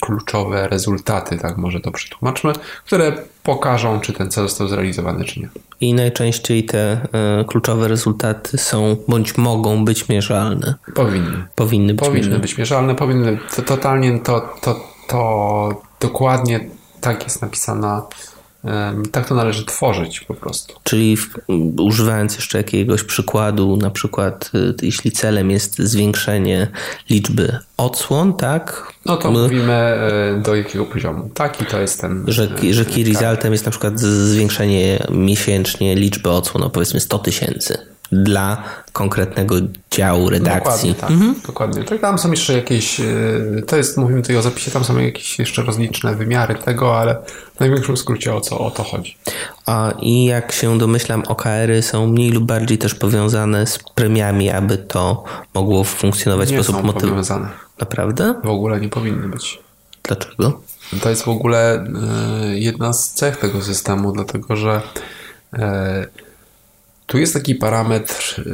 C: kluczowe rezultaty, tak może to przetłumaczmy, które pokażą, czy ten cel został zrealizowany, czy nie.
B: I najczęściej te y, kluczowe rezultaty są bądź mogą być mierzalne.
C: Powinny.
B: Powinny być
C: Powinny
B: mierzalne.
C: być mierzalne, powinny, to, totalnie to, to, to dokładnie tak jest napisana, tak to należy tworzyć po prostu.
B: Czyli w, używając jeszcze jakiegoś przykładu, na przykład y, jeśli celem jest zwiększenie liczby odsłon, tak?
C: No to
B: My-
C: mówimy e, do jakiego poziomu. Taki to jest ten...
B: Że,
C: e,
B: że key
C: tak.
B: resultem jest na przykład zwiększenie miesięcznie liczby odsłon o powiedzmy 100 tysięcy dla konkretnego działu redakcji.
C: Dokładnie tak. Dokładnie. Tak, tam są jeszcze jakieś, e, to jest, mówimy tutaj o zapisie, tam są jakieś jeszcze rozliczne wymiary tego, ale w największym skrócie o co o to chodzi.
B: A i jak się domyślam, OKR-y są mniej lub bardziej też powiązane z premiami, aby to mogło funkcjonować w
C: Nie
B: sposób
C: są
B: motyw...
C: powiązane.
B: Naprawdę?
C: W ogóle nie powinny być.
B: Dlaczego?
C: To jest w ogóle e, jedna z cech tego systemu, dlatego że e, tu jest taki parametr,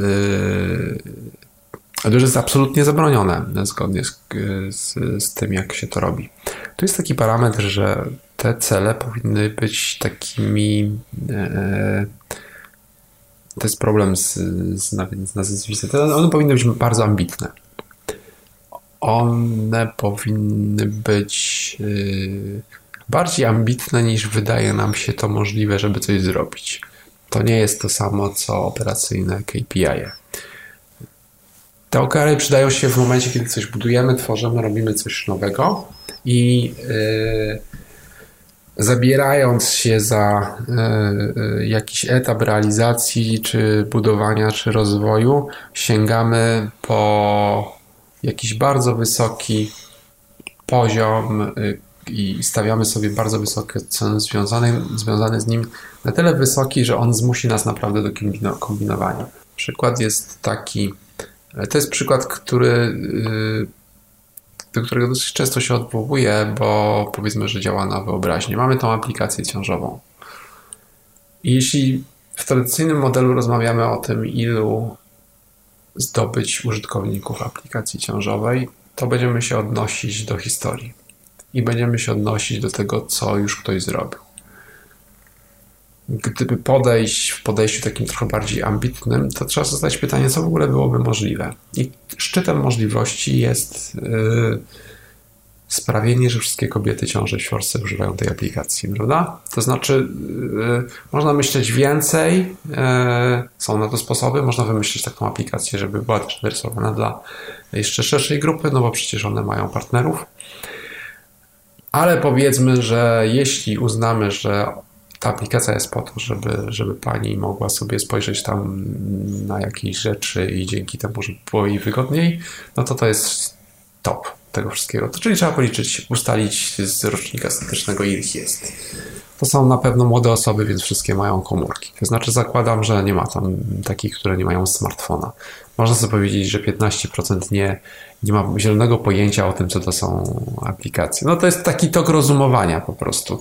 C: e, to już jest absolutnie zabronione zgodnie z, z, z tym, jak się to robi. Tu jest taki parametr, że te cele powinny być takimi. E, to jest problem z, z, z nazwiskiem. One powinny być bardzo ambitne one powinny być yy, bardziej ambitne niż wydaje nam się to możliwe, żeby coś zrobić. To nie jest to samo co operacyjne KPI. -e. Te OKR przydają się w momencie, kiedy coś budujemy, tworzymy, robimy coś nowego i yy, zabierając się za yy, jakiś etap realizacji, czy budowania, czy rozwoju, sięgamy po jakiś bardzo wysoki poziom i stawiamy sobie bardzo wysokie ceny związane, związane z nim, na tyle wysoki, że on zmusi nas naprawdę do kombino- kombinowania. Przykład jest taki, to jest przykład, który, y, do którego dosyć często się odwołuję, bo powiedzmy, że działa na wyobraźnię. Mamy tą aplikację ciążową. I jeśli w tradycyjnym modelu rozmawiamy o tym, ilu zdobyć użytkowników aplikacji ciążowej, to będziemy się odnosić do historii i będziemy się odnosić do tego, co już ktoś zrobił. Gdyby podejść w podejściu takim trochę bardziej ambitnym, to trzeba zadać pytanie, co w ogóle byłoby możliwe. I szczytem możliwości jest yy, sprawienie, że wszystkie kobiety ciąże w Polsce używają tej aplikacji, prawda? To znaczy, yy, można myśleć więcej, yy, są na to sposoby, można wymyślić taką aplikację, żeby była też adresowana dla jeszcze szerszej grupy, no bo przecież one mają partnerów. Ale powiedzmy, że jeśli uznamy, że ta aplikacja jest po to, żeby, żeby pani mogła sobie spojrzeć tam na jakieś rzeczy i dzięki temu, żeby było jej wygodniej, no to to jest top tego wszystkiego. To czyli trzeba policzyć, ustalić z rocznika statycznego, ile ich jest. To są na pewno młode osoby, więc wszystkie mają komórki. To znaczy zakładam, że nie ma tam takich, które nie mają smartfona. Można sobie powiedzieć, że 15% nie, nie ma zielonego pojęcia o tym, co to są aplikacje. No to jest taki tok rozumowania po prostu.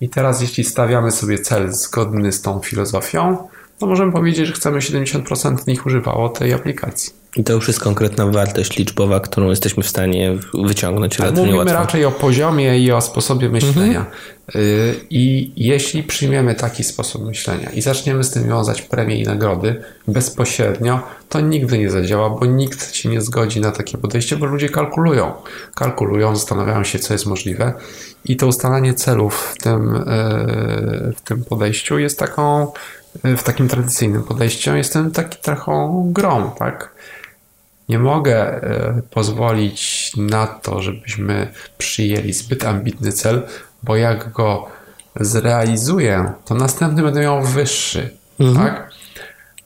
C: I teraz jeśli stawiamy sobie cel zgodny z tą filozofią, to możemy powiedzieć, że chcemy 70% nich używało tej aplikacji.
B: I to już jest konkretna wartość liczbowa, którą jesteśmy w stanie wyciągnąć
C: Ale mówimy
B: łatwo.
C: raczej o poziomie i o sposobie myślenia. Y, I jeśli przyjmiemy taki sposób myślenia i zaczniemy z tym wiązać premie i nagrody bezpośrednio, to nigdy nie zadziała, bo nikt się nie zgodzi na takie podejście, bo ludzie kalkulują. Kalkulują, zastanawiają się, co jest możliwe i to ustalanie celów w tym, y, w tym podejściu jest taką, y, w takim tradycyjnym podejściu, jest tym taki trochę grą, tak? Nie mogę e, pozwolić na to, żebyśmy przyjęli zbyt ambitny cel, bo jak go zrealizuję, to następny będę miał wyższy, tak?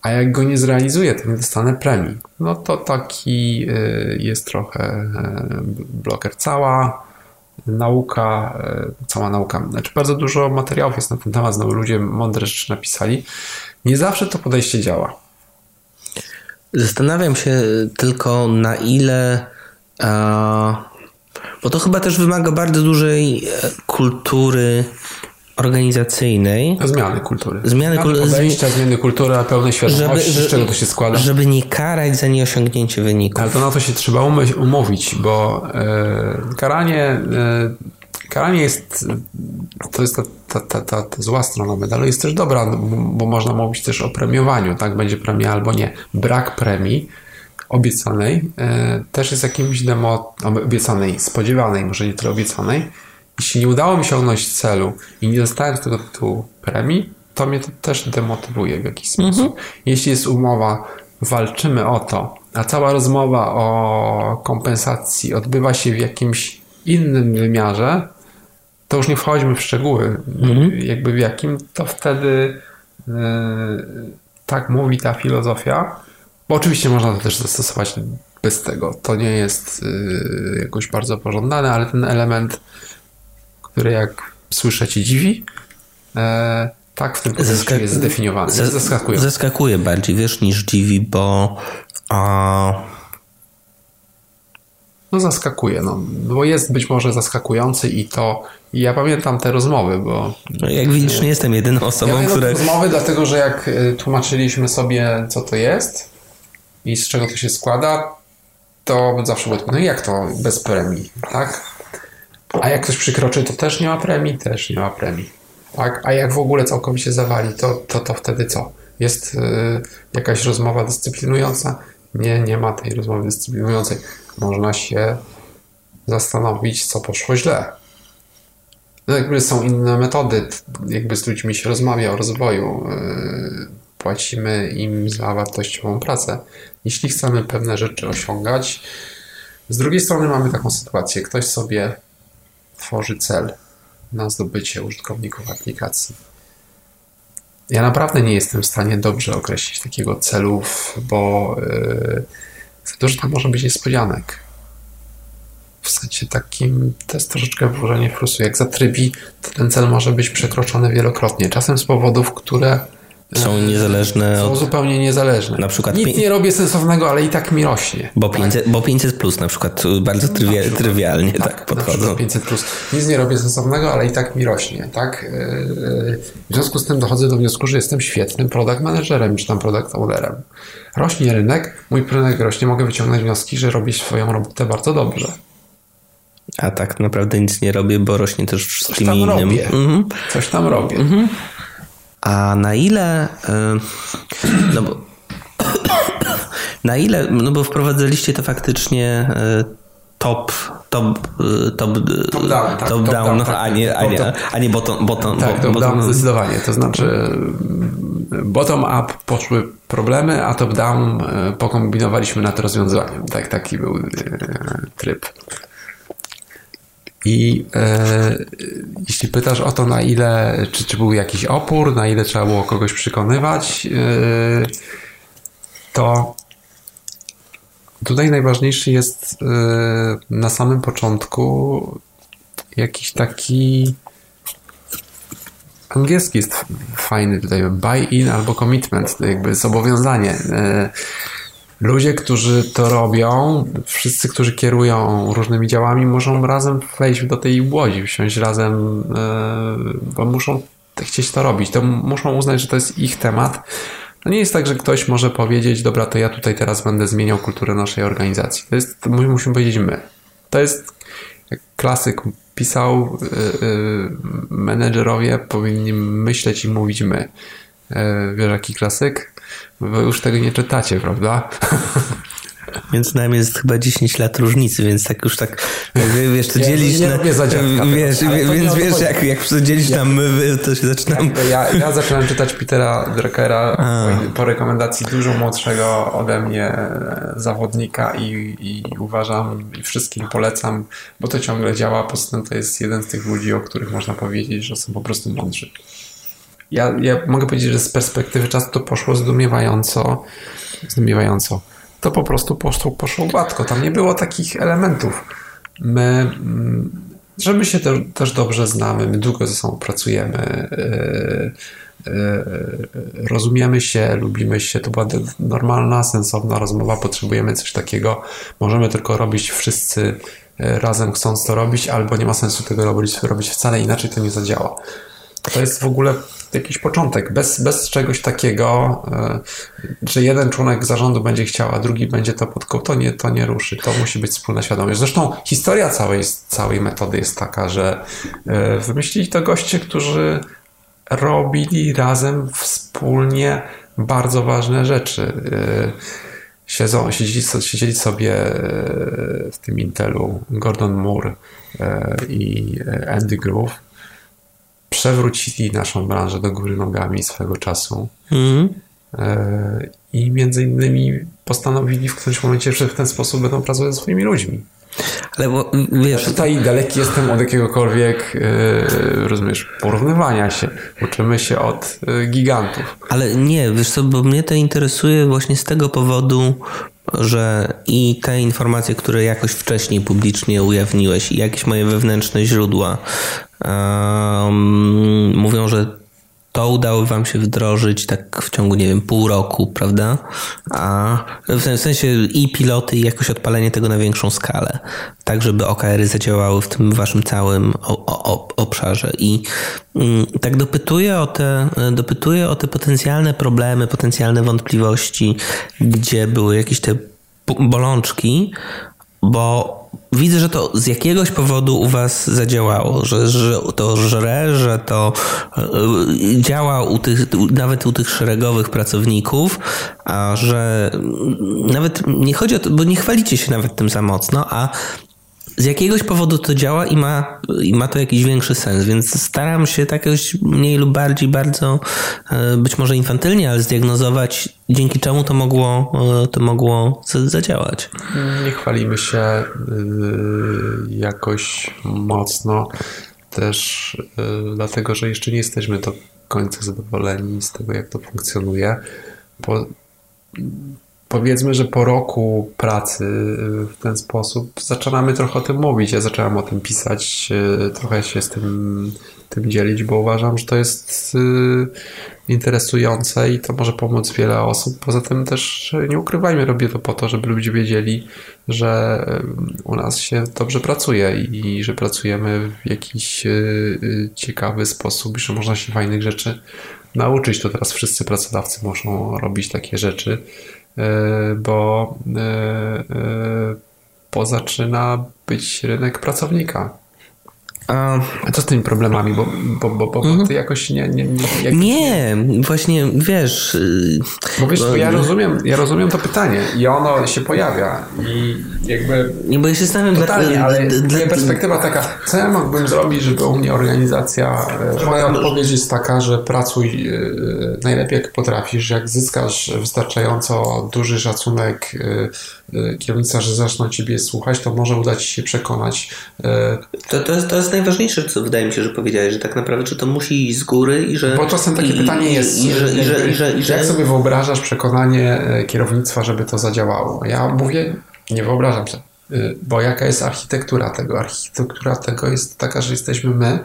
C: A jak go nie zrealizuję, to nie dostanę premii. No to taki e, jest trochę e, bloker. Cała nauka, cała nauka, znaczy bardzo dużo materiałów jest na ten temat, znowu ludzie mądre rzeczy napisali. Nie zawsze to podejście działa.
B: Zastanawiam się tylko na ile. Bo to chyba też wymaga bardzo dużej e, kultury organizacyjnej.
C: Zmiany kultury.
B: Zmiany kultury.
C: Podejścia, zmiany kultury, a pełnej świadomości,
B: Żeby-
C: z czego to się składa.
B: Żeby nie karać za nieosiągnięcie wyników.
C: Ale to na to się trzeba umówić, bo e, karanie, e, karanie jest, to jest ta, ta, ta, ta, ta zła strona medalu, jest też dobra, bo, bo można mówić też o premiowaniu, tak, będzie premia albo nie. Brak premii obiecanej e, też jest jakimś demo, obiecanej, spodziewanej, może nie tyle obiecanej. Jeśli nie udało mi się osiągnąć celu i nie dostałem z tego tytułu premii, to mnie to też demotywuje w jakiś sposób. Jeśli jest umowa, walczymy o to, a cała rozmowa o kompensacji odbywa się w jakimś innym wymiarze, to już nie wchodźmy w szczegóły, jakby w jakim, to wtedy yy, tak mówi ta filozofia, bo oczywiście można to też zastosować bez tego. To nie jest yy, jakoś bardzo pożądane, ale ten element, który jak słyszę ci dziwi, e, tak w tym podejściu jest zdefiniowany. Jest zaskakujące.
B: Zaskakuje bardziej, wiesz, niż dziwi, bo a,
C: No zaskakuje, no, bo jest być może zaskakujący i to, i ja pamiętam te rozmowy, bo
B: no jak widzisz, nie jestem jedyną osobą,
C: ja
B: która...
C: rozmowy, dlatego że jak y, tłumaczyliśmy sobie, co to jest i z czego to się składa, to zawsze było tak, no jak to bez premii, tak? A jak ktoś przykroczy, to też nie ma premii? Też nie ma premii. Tak? A jak w ogóle całkowicie zawali, to, to, to wtedy co? Jest y, jakaś rozmowa dyscyplinująca? Nie, nie ma tej rozmowy dyscyplinującej. Można się zastanowić, co poszło źle. No jakby są inne metody, jakby z ludźmi się rozmawia o rozwoju. Yy, Płacimy im za wartościową pracę. Jeśli chcemy pewne rzeczy osiągać, z drugiej strony mamy taką sytuację. Ktoś sobie tworzy cel na zdobycie użytkowników aplikacji. Ja naprawdę nie jestem w stanie dobrze określić takiego celu, bo yy, dużo tam może być niespodzianek. W sensie takim to jest troszeczkę włożenie frusu. Jak zatrybi, to ten cel może być przekroczony wielokrotnie. Czasem z powodów, które
B: Są niezależne
C: są
B: od...
C: zupełnie niezależne.
B: Na przykład
C: Nic nie robię sensownego, ale i tak mi rośnie.
B: Bo 500, bo 500 plus na przykład y, bardzo trywia, trywialnie tak,
C: na
B: podchodzą.
C: przykład 500 plus. Nic nie robię sensownego, ale i tak mi rośnie, tak? Yy, W związku z tym dochodzę do wniosku, że jestem świetnym product managerem, czy tam product ownerem. Rośnie rynek, mój rynek rośnie, mogę wyciągnąć wnioski, że robię swoją robotę bardzo dobrze.
B: A tak naprawdę nic nie robię, bo rośnie też wszystkim innym.
C: robię.
B: Mhm.
C: Coś tam robię.
B: A na ile. y, No bo. Na ile. No bo wprowadzaliście to faktycznie y, top. Top, y, top, y,
C: Top down, tak,
B: top
C: top
B: down,
C: down,
B: no,
C: tak,
B: a nie, a nie,
C: bottom.
B: a nie bottom, bottom,
C: Tak,
B: bo-
C: top-down zdecydowanie. To znaczy bottom-up poszły problemy, a top-down e, pokombinowaliśmy nad rozwiązaniem. Tak, taki był tryb. I e, jeśli pytasz o to, na ile, czy, czy był jakiś opór, na ile trzeba było kogoś przekonywać, e, to tutaj najważniejszy jest e, na samym początku jakiś taki angielski jest fajny tutaj, buy-in albo commitment, jakby zobowiązanie. Ludzie, którzy to robią, wszyscy, którzy kierują różnymi działami, muszą razem wejść do tej łodzi, wsiąść razem, e, bo muszą chcieć to robić. To muszą uznać, że to jest ich temat. To nie jest tak, że ktoś może powiedzieć, dobra, to ja tutaj teraz będę zmieniał kulturę naszej organizacji. To jest, to mu- musimy powiedzieć my. To jest, jak klasyk pisał, y, y, menedżerowie powinni myśleć i mówić my. E, Wiesz, jaki klasyk? Wy już tego nie czytacie, prawda? [laughs]
B: Między nami jest chyba 10 lat różnicy, więc tak już tak, wiesz, to
C: Ja
B: dzielić
C: nie
B: na...
C: robię za dziadka
B: Wiesz,
C: to
B: więc
C: to
B: wiesz, jak, jak dzielić na my, to się zaczynam...
C: Ja, ja zacząłem czytać Petera Druckera po rekomendacji dużo młodszego ode mnie e, zawodnika i, i uważam i wszystkim polecam, bo to ciągle działa. Poza tym to jest jeden z tych ludzi, o których można powiedzieć, że są po prostu mądrzy. Ja, ja mogę powiedzieć, że z perspektywy czasu to poszło zdumiewająco. Zdumiewająco. To po prostu poszło, poszło gładko. Tam nie było takich elementów. My, mm, że my się te, też dobrze znamy, my długo ze sobą pracujemy, yy, yy, rozumiemy się, lubimy się. To była normalna, sensowna rozmowa. Potrzebujemy coś takiego. Możemy tylko robić wszyscy razem chcąc to robić, albo nie ma sensu tego robić, robić wcale inaczej to nie zadziała. To jest w ogóle jakiś początek. Bez, bez czegoś takiego, y, że jeden członek zarządu będzie chciał, a drugi będzie to pod to nie, to nie ruszy. To musi być wspólna świadomość. Zresztą historia całej, całej metody jest taka, że y, wymyślili to goście, którzy robili razem wspólnie bardzo ważne rzeczy. Siedzą, siedzieli, siedzieli sobie w tym Intelu Gordon Moore i Andy Groove przewrócili naszą branżę do góry nogami swego czasu. Mm. I między innymi postanowili w którymś momencie, że w ten sposób będą pracować ze swoimi ludźmi. Ale bo, wiesz... Tutaj daleki jestem od jakiegokolwiek, yy, rozumiesz, porównywania się. Uczymy się od yy, gigantów.
B: Ale nie, wiesz co, bo mnie to interesuje właśnie z tego powodu, że i te informacje, które jakoś wcześniej publicznie ujawniłeś i jakieś moje wewnętrzne źródła mówią, że to udało wam się wdrożyć tak w ciągu, nie wiem, pół roku, prawda? A w sensie i piloty, i jakoś odpalenie tego na większą skalę, tak żeby OKR-y zadziałały w tym waszym całym obszarze. I mm, tak dopytuję o, te, dopytuję o te potencjalne problemy, potencjalne wątpliwości, gdzie były jakieś te bolączki, bo widzę, że to z jakiegoś powodu u was zadziałało, że, że to żre, że to e, działa u tych, nawet u tych szeregowych pracowników, a że nawet nie chodzi o to, bo nie chwalicie się nawet tym za mocno, a z jakiegoś powodu to działa i ma, i ma to jakiś większy sens, więc staram się tak jakoś mniej lub bardziej bardzo, e, być może infantylnie, ale zdiagnozować, dzięki czemu to mogło, e, to mogło zadziałać.
C: Nie chwalimy się e, jakoś mocno, też dlatego, że jeszcze nie jesteśmy do końca zadowoleni z tego, jak to funkcjonuje, bo powiedzmy, że po roku pracy w ten sposób zaczynamy trochę o tym mówić. Ja zacząłem o tym pisać, e, trochę się z tym, tym dzielić, bo uważam, że to jest e, interesujące i to może pomóc wiele osób. Poza tym też nie ukrywajmy, robię to po to, żeby ludzie wiedzieli, że u nas się dobrze pracuje i że pracujemy w jakiś ciekawy sposób, że można się fajnych rzeczy nauczyć. To teraz wszyscy pracodawcy muszą robić takie rzeczy bo, e, e, bo zaczyna być rynek pracownika. A, co z tymi problemami? Bo, bo, bo, bo mm. ty jakoś nie. Nie, nie,
B: jak... nie właśnie wiesz. Y,
C: bo wiesz, bo ja, rozumiem, ja rozumiem to pytanie i ono się pojawia. I jakby.
B: Nie, bo ja się zastanawiam,
C: totalnie, dla, ale dla... perspektywa taka, co ja mógłbym zrobić, żeby u mnie organizacja. E, moja odpowiedź jest taka, że pracuj e, najlepiej jak potrafisz, jak zyskasz wystarczająco duży szacunek e, kierownictwa, że zaczną ciebie słuchać, to może uda ci się przekonać.
B: To, to, jest, to jest najważniejsze, co wydaje mi się, że powiedziałeś, że tak naprawdę, czy to musi iść z góry i że...
C: Bo czasem takie i, pytanie jest, i, i, że, że, i, że, i, że, jak sobie wyobrażasz przekonanie e, kierownictwa, żeby to zadziałało? Ja mówię, nie wyobrażam sobie, bo jaka jest architektura tego? Architektura tego jest taka, że jesteśmy my,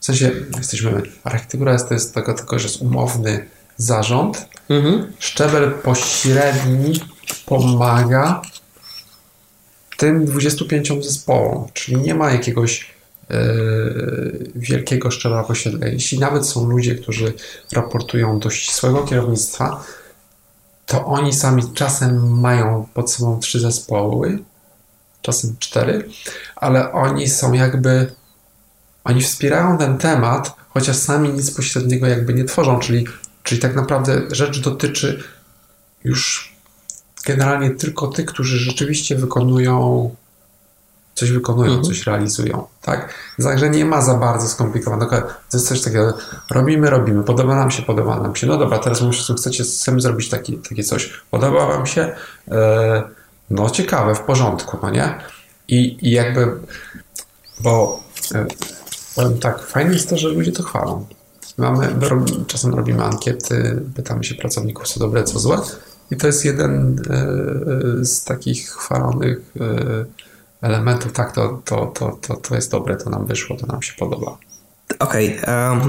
C: w sensie jesteśmy my. Architektura jest, to jest tego, tylko, że jest umowny zarząd, mhm. szczebel pośredni pomaga tym 25 zespołom, czyli nie ma jakiegoś E, wielkiego szczebla posiedla. Jeśli nawet są ludzie, którzy raportują do ścisłego kierownictwa, to oni sami czasem mają pod sobą trzy zespoły, czasem cztery, ale oni są jakby, oni wspierają ten temat, chociaż sami nic pośredniego jakby nie tworzą, czyli, czyli tak naprawdę rzecz dotyczy już generalnie tylko tych, którzy rzeczywiście wykonują coś wykonują, mhm. coś realizują, tak? Także nie ma za bardzo skomplikowanego. To jest coś takiego, robimy, robimy, podoba nam się, podoba nam się. No dobra, teraz muszę, chcecie sami zrobić taki, takie coś. Podoba wam się? E, no ciekawe, w porządku, no nie? I, i jakby, bo e, powiem tak, fajne jest to, że ludzie to chwalą. Mamy, czasem robimy ankiety, pytamy się pracowników, co dobre, co złe. I to jest jeden e, z takich chwalonych elementów, tak, to, to, to, to, to jest dobre, to nam wyszło, to nam się podoba.
B: Okej, okay, um,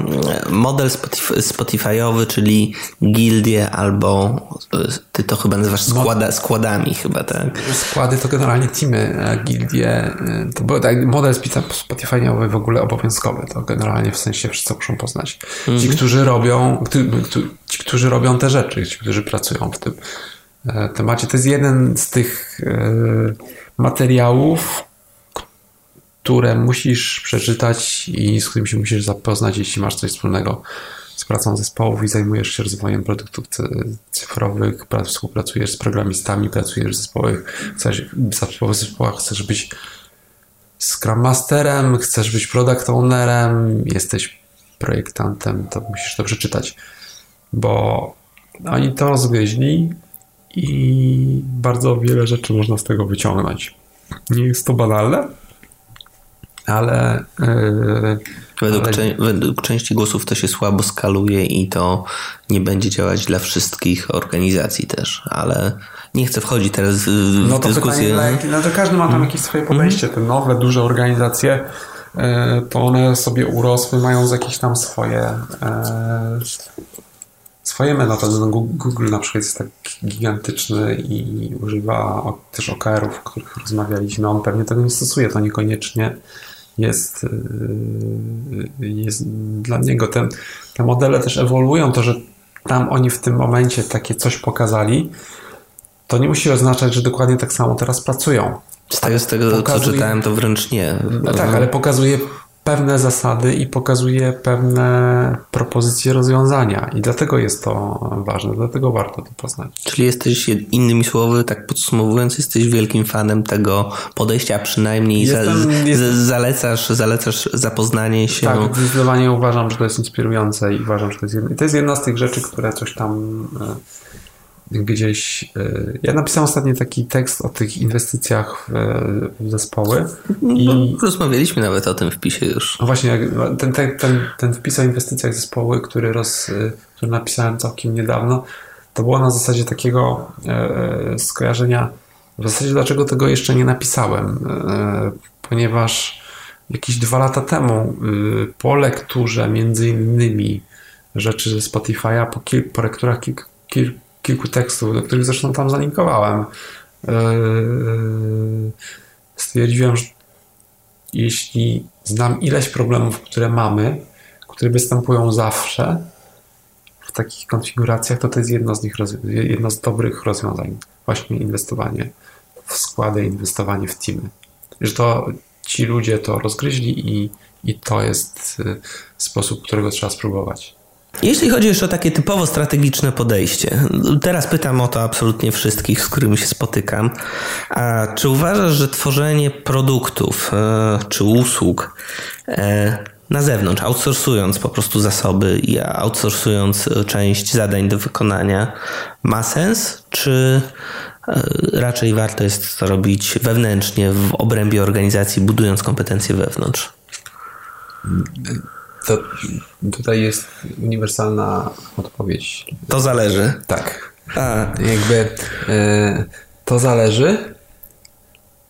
B: model Spotify, Spotify'owy, czyli gildie albo ty to chyba nazywasz składa, składami chyba, tak?
C: Składy to generalnie teamy, a gildie to był tak, model Spotify'owy w ogóle obowiązkowy, to generalnie w sensie wszyscy muszą poznać. Ci, -hmm. którzy robią, ci, którzy robią te rzeczy, ci, którzy pracują w tym e, temacie. To jest jeden z tych e, materiałów, które musisz przeczytać i z którym się musisz zapoznać, jeśli masz coś wspólnego z pracą zespołów i zajmujesz się rozwojem produktów cyfrowych, współpracujesz z programistami, pracujesz w zespołach, chcesz, w zespołach chcesz być Scrum Masterem, chcesz być Product Ownerem, jesteś projektantem, to musisz to przeczytać, bo oni to rozgryźli i bardzo wiele rzeczy można z tego wyciągnąć. Nie jest to banalne, ale. Yy,
B: według, ale... Według, części głosów to się słabo skaluje i to nie będzie działać dla wszystkich organizacji też, ale nie chcę wchodzić teraz w no to dyskusję. Pytanie,
C: no to każdy ma tam mhm. jakieś swoje podejście. Te nowe, duże organizacje, yy, to one sobie urosły, mają jakieś tam swoje. Yy, swoje metody. No, Google na przykład jest tak gigantyczny i używa też OKR-ów, o których rozmawialiśmy. On pewnie tego nie stosuje, to niekoniecznie jest, y, jest dla niego. Te, te modele też ewoluują, to, że tam oni w tym momencie takie coś pokazali, to nie musi oznaczać, że dokładnie tak samo teraz pracują.
B: Z tego, z tego pokazuje, co czytałem, to wręcz nie.
C: No tak, ale pokazuje pewne zasady i pokazuje pewne propozycje rozwiązania i dlatego jest to ważne, dlatego warto to poznać.
B: Czyli jesteś, innymi słowy, tak podsumowując, jesteś wielkim fanem tego podejścia, a przynajmniej jestem, za, jestem... zalecasz, zalecasz zapoznanie się.
C: Tak, zdecydowanie uważam, że to jest inspirujące i uważam, że to jest, jedna, to jest jedna z tych rzeczy, które coś tam e, gdzieś. E, ja napisałem ostatnio taki tekst o tych inwestycjach w, w zespoły.
B: I no, rozmawialiśmy nawet o tym wpisie już.
C: No właśnie, ten, ten, ten, ten wpis o inwestycjach zespoły, który, roz, e, który napisałem całkiem niedawno, to było na zasadzie takiego e, skojarzenia. W zasadzie dlaczego tego jeszcze nie napisałem? Ponieważ jakieś dwa lata temu po lekturze między innymi rzeczy ze Spotify'a, po, kil, po lekturach kilku, kilku kilku tekstów, do których zresztą tam zalinkowałem, e, stwierdziłem, że jeśli znam ileś problemów, które mamy, które występują zawsze w takich konfiguracjach, to to jest jedno z nich, jedno z dobrych rozwiązań. Właśnie inwestowanie w składy, inwestowanie w teamy. Że to ci ludzie to rozgryźli i, i to jest e, sposób, którego trzeba spróbować.
B: Jeśli chodzi jeszcze o takie typowo strategiczne podejście, teraz pytam o to absolutnie wszystkich, z którymi się spotykam. A czy uważasz, że tworzenie produktów e, czy usług e, na zewnątrz, outsourcując po prostu zasoby i outsourcując część zadań do wykonania, ma sens? Czy e, raczej warto jest to robić wewnętrznie, w obrębie organizacji, budując kompetencje wewnątrz?
C: To tutaj jest uniwersalna odpowiedź.
B: To zależy.
C: Tak. A. Jakby e, to zależy.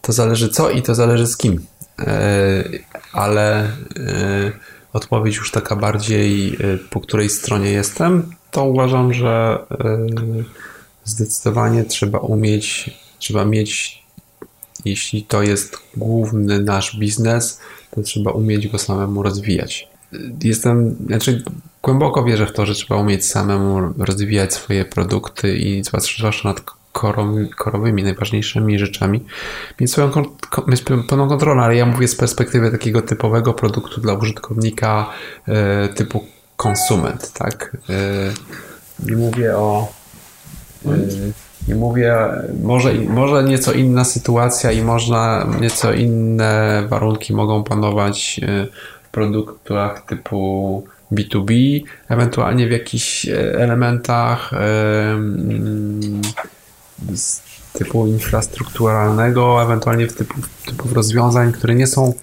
C: To zależy co i to zależy z kim. E, ale e, odpowiedź już taka bardziej e, po której stronie jestem, to uważam, że e, zdecydowanie trzeba umieć, trzeba mieć, jeśli to jest główny nasz biznes, to trzeba umieć go samemu rozwijać jestem, znaczy głęboko wierzę w to, że trzeba umieć samemu rozwijać swoje produkty i zwłaszcza nad korowymi, najważniejszymi rzeczami, mieć swoją mieć pełną kontrolę, ale ja mówię z perspektywy takiego typowego produktu dla użytkownika e, typu konsument, tak? E, I mówię o e, i mówię, może, może nieco inna sytuacja i można nieco inne warunki mogą panować produktach typu B2B, ewentualnie w jakichś e, elementach z typu infrastrukturalnego, ewentualnie w typu, typu rozwiązań, które nie są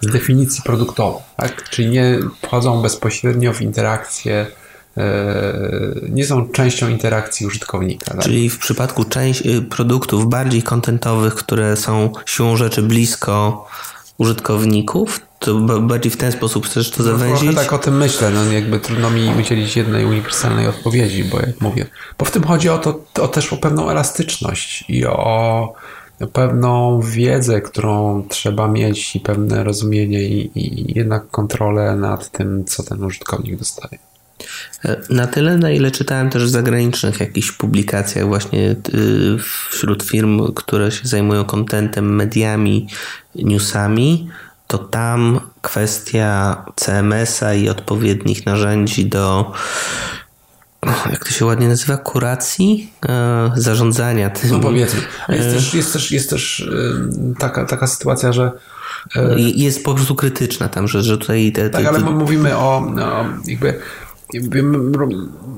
C: z definicji produktową, tak? czyli nie wchodzą bezpośrednio w interakcję e, nie są częścią interakcji użytkownika. Tak?
B: Czyli w przypadku część y, produktów bardziej kontentowych, które są siłą rzeczy blisko użytkowników? To bardziej w ten sposób chcesz to zawęzić?
C: No, tak o tym myślę. No, jakby trudno mi udzielić jednej uniwersalnej odpowiedzi, bo jak mówię, bo w tym chodzi o to o też o pewną elastyczność i o pewną wiedzę, którą trzeba mieć i pewne rozumienie i, i jednak kontrolę nad tym, co ten użytkownik dostaje.
B: Na tyle, na ile czytałem też w zagranicznych jakichś publikacjach właśnie y, wśród firm, które się zajmują kontentem, mediami, newsami, to tam kwestia CMS-a i odpowiednich narzędzi do jak to się ładnie nazywa, kuracji, e, zarządzania tym.
C: No powiedzmy. Jest też, jest też, jest też taka, taka sytuacja, że
B: e, jest po prostu krytyczna tam, że, że tutaj... Te,
C: tak, ale mówimy o, o jakby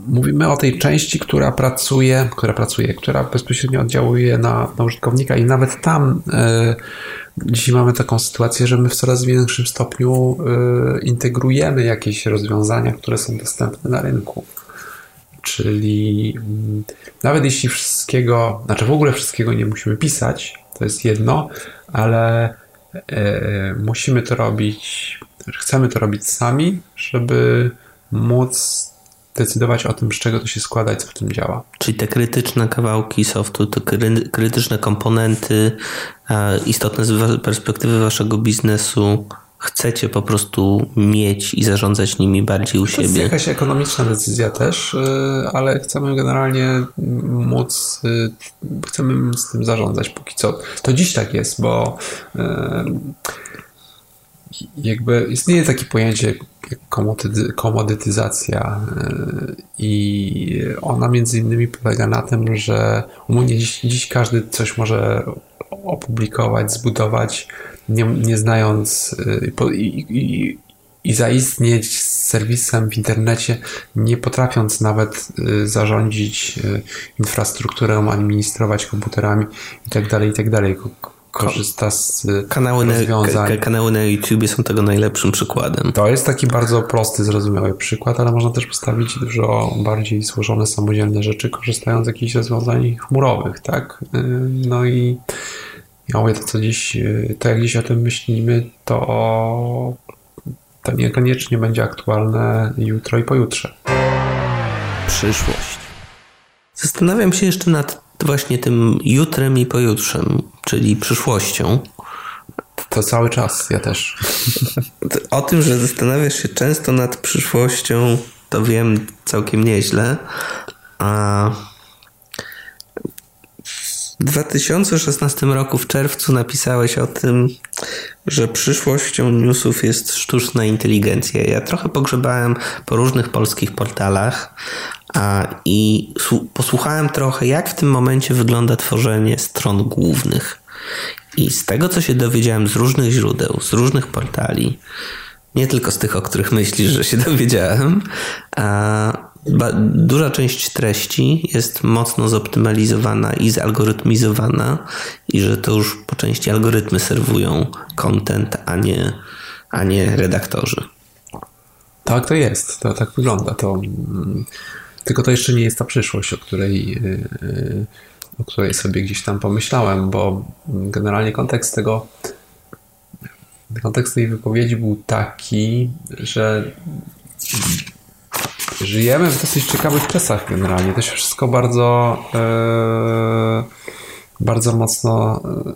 C: mówimy o tej części, która pracuje, która pracuje, która bezpośrednio oddziałuje na, na użytkownika i nawet tam e, dzisiaj mamy taką sytuację, że my w coraz większym stopniu e, integrujemy jakieś rozwiązania, które są dostępne na rynku. Czyli mm, nawet jeśli wszystkiego, znaczy w ogóle wszystkiego nie musimy pisać, to jest jedno, ale e, musimy to robić, chcemy to robić sami, żeby móc decydować o tym, z czego to się składa i co w tym działa.
B: Czyli te krytyczne kawałki softu, te krytyczne komponenty, istotne z perspektywy waszego biznesu, chcecie po prostu mieć i zarządzać nimi bardziej u
C: to
B: siebie. To
C: jest jakaś ekonomiczna decyzja też, y, ale chcemy generalnie móc, y, chcemy z tym zarządzać póki co. To dziś tak jest, bo jakby istnieje takie pojęcie komodytyzacja i ona między innymi polega na tym, że dziś, dziś każdy coś może opublikować, zbudować, nie, nie znając i, i, i zaistnieć z serwisem w internecie, nie potrafiąc nawet zarządzić infrastrukturą, administrować komputerami itd., tak itd. Korzysta z
B: kanały rozwiązań. Na, kanały na YouTube są tego najlepszym przykładem.
C: To jest taki bardzo prosty, zrozumiały przykład, ale można też postawić dużo bardziej złożone, samodzielne rzeczy, korzystając z jakichś rozwiązań chmurowych, tak? Y, no i ja mówię to, co dziś, y, to jak dziś o tym myślimy, to to niekoniecznie będzie aktualne jutro i pojutrze.
B: Przyszłość. Zastanawiam się jeszcze nad właśnie tym jutrem i pojutrzem, czyli przyszłością.
C: To cały czas, ja też. [laughs]
B: O tym, że zastanawiasz się często nad przyszłością, to wiem całkiem nieźle. A w 2016 roku w czerwcu napisałeś o tym, że przyszłością newsów jest sztuczna inteligencja. Ja trochę pogrzebałem po różnych polskich portalach a, i posłuchałem trochę, jak w tym momencie wygląda tworzenie stron głównych. I z tego, co się dowiedziałem z różnych źródeł, z różnych portali, nie tylko z tych, o których myślisz, że się dowiedziałem, a duża część treści jest mocno zoptymalizowana i zalgorytmizowana i że to już po części algorytmy serwują content, a nie, a nie redaktorzy.
C: Tak to jest, to tak wygląda. To, mm, tylko to jeszcze nie jest ta przyszłość, o której, y, y, o której sobie gdzieś tam pomyślałem, bo generalnie kontekst tego kontekst tej wypowiedzi był taki, że żyjemy w dosyć ciekawych czasach generalnie. To się wszystko bardzo, e, bardzo mocno e,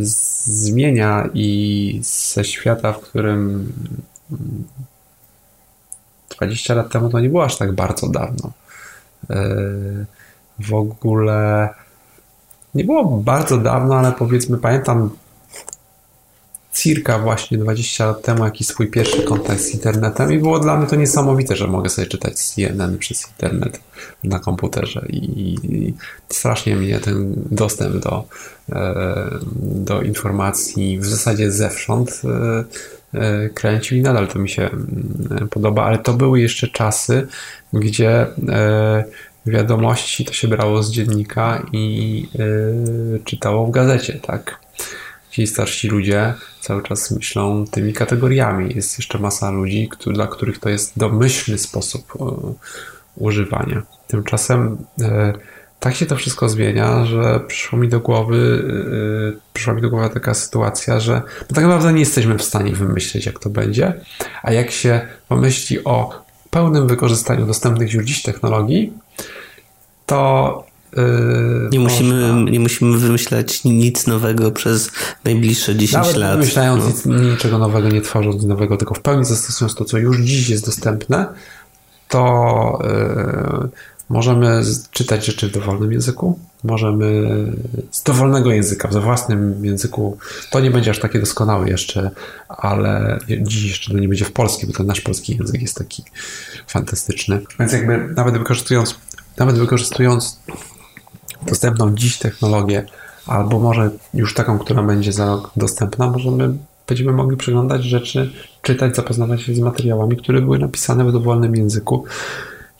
C: zmienia i ze świata, w którym 20 lat temu to nie było aż tak bardzo dawno. E, w ogóle nie było bardzo dawno, ale powiedzmy, pamiętam circa właśnie 20 lat temu jakiś swój pierwszy kontakt z internetem. I było dla mnie to niesamowite, że mogę sobie czytać CNN przez internet na komputerze. I, i strasznie mnie ten dostęp do, e, do informacji w zasadzie zewsząd e, e, kręcił i nadal to mi się mm, podoba, ale to były jeszcze czasy, gdzie wiadomości to się brało z dziennika i czytało w gazecie, tak? ci starsi ludzie cały czas myślą tymi kategoriami. Jest jeszcze masa ludzi, dla których to jest domyślny sposób e, używania. Tymczasem e, tak się to wszystko zmienia, że przyszło mi do głowy, yy, przyszła mi do głowy taka sytuacja, że no tak naprawdę nie jesteśmy w stanie wymyślić, jak to będzie, a jak się pomyśli o pełnym wykorzystaniu dostępnych już dziś technologii, to
B: nie, musimy, można... nie musimy wymyślać nic nowego przez najbliższe 10
C: Nawet
B: lat.
C: Wymyślając no. nic, niczego nowego, nie tworząc nowego, tylko w pełni zastosując to, co już dziś jest dostępne, to yy, możemy czytać rzeczy w dowolnym języku, możemy z dowolnego języka, w własnym języku. To nie będzie aż takie doskonałe jeszcze, ale dziś jeszcze to nie będzie w polskim, bo ten nasz polski język jest taki fantastyczny. Więc jakby nawet wykorzystując, nawet wykorzystując dostępną dziś technologię, albo może już taką, która będzie za rok dostępna, możemy będziemy mogli przeglądać rzeczy, czytać, zapoznawać się z materiałami, które były napisane w dowolnym języku.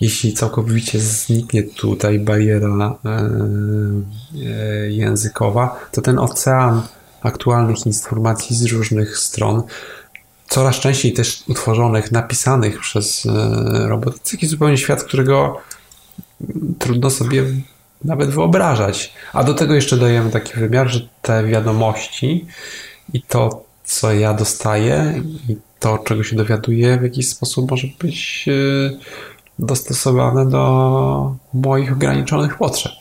C: Jeśli całkowicie zniknie tutaj bariera e, e, językowa, to ten ocean aktualnych informacji z różnych stron, coraz częściej też utworzonych, napisanych przez e, roboty, to taki zupełnie świat, którego trudno sobie nawet wyobrażać. A do tego jeszcze dajemy taki wymiar, że te wiadomości i to, co ja dostaję i to, czego się dowiaduję, w jakiś sposób może być dostosowane do moich ograniczonych potrzeb.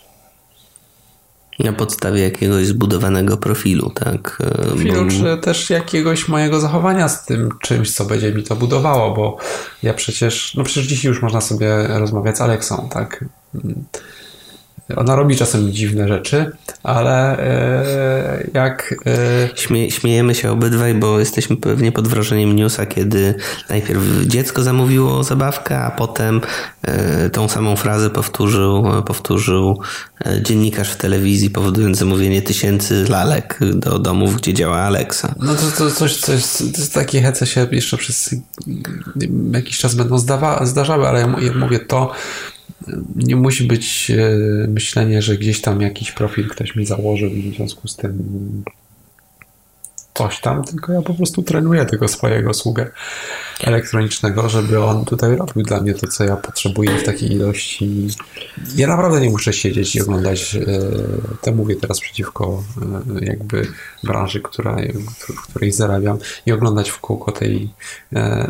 B: Na podstawie jakiegoś zbudowanego profilu, tak?
C: Profilu, bo... czy też jakiegoś mojego zachowania z tym czymś, co będzie mi to budowało, bo ja przecież, no przecież dzisiaj już można sobie rozmawiać z Aleksą, tak? Ona robi czasem dziwne rzeczy, ale e, jak.
B: E, Śmie, śmiejemy się obydwaj, bo jesteśmy pewnie pod wrażeniem newsa, kiedy najpierw dziecko zamówiło zabawkę, a potem e, tą samą frazę powtórzył, powtórzył dziennikarz w telewizji, powodując zamówienie tysięcy lalek do domów, gdzie działa Alexa.
C: No to, to coś, coś takie hece się jeszcze przez jakiś czas będą zdarzały, ale ja mówię to nie musi być e, myślenie, że gdzieś tam jakiś profil ktoś mi założył i w związku z tym coś tam, tylko ja po prostu trenuję tego swojego sługę elektronicznego, żeby on tutaj robił dla mnie to, co ja potrzebuję w takiej ilości. Ja naprawdę nie muszę siedzieć i oglądać, e, to mówię teraz przeciwko e, jakby branży, która, w której zarabiam i oglądać w kółko tej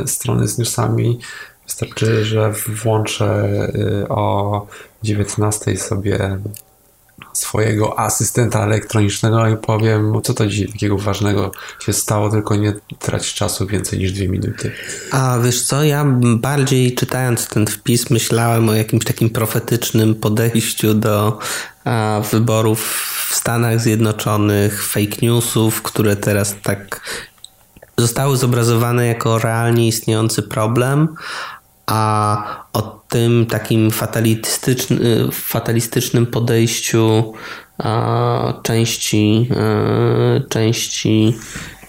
C: strony z newsami, Wystarczy, że włączę y, o 19 sobie swojego asystenta elektronicznego i powiem, co to dzisiaj takiego ważnego się stało, tylko nie trać czasu więcej niż dwie minuty.
B: A wiesz co, ja bardziej czytając ten wpis myślałem o jakimś takim profetycznym podejściu do a, wyborów w Stanach Zjednoczonych, fake newsów, które teraz tak zostały zobrazowane jako realnie istniejący problem, a o tym takim fatalistycznym, fatalistycznym podejściu części, e, części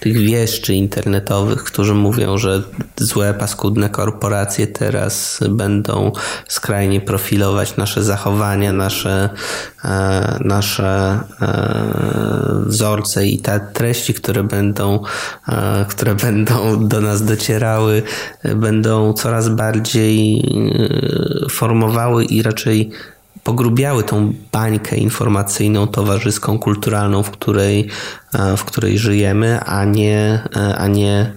B: tych wieszczy internetowych, którzy mówią, że złe, paskudne korporacje teraz będą skrajnie profilować nasze zachowania, nasze, e, nasze e, wzorce i te treści, które będą, e, które będą do nas docierały, będą coraz bardziej formowały i raczej pogrubiały tą bańkę informacyjną, towarzyską, kulturalną, w której, e, w której żyjemy, a nie, e, a nie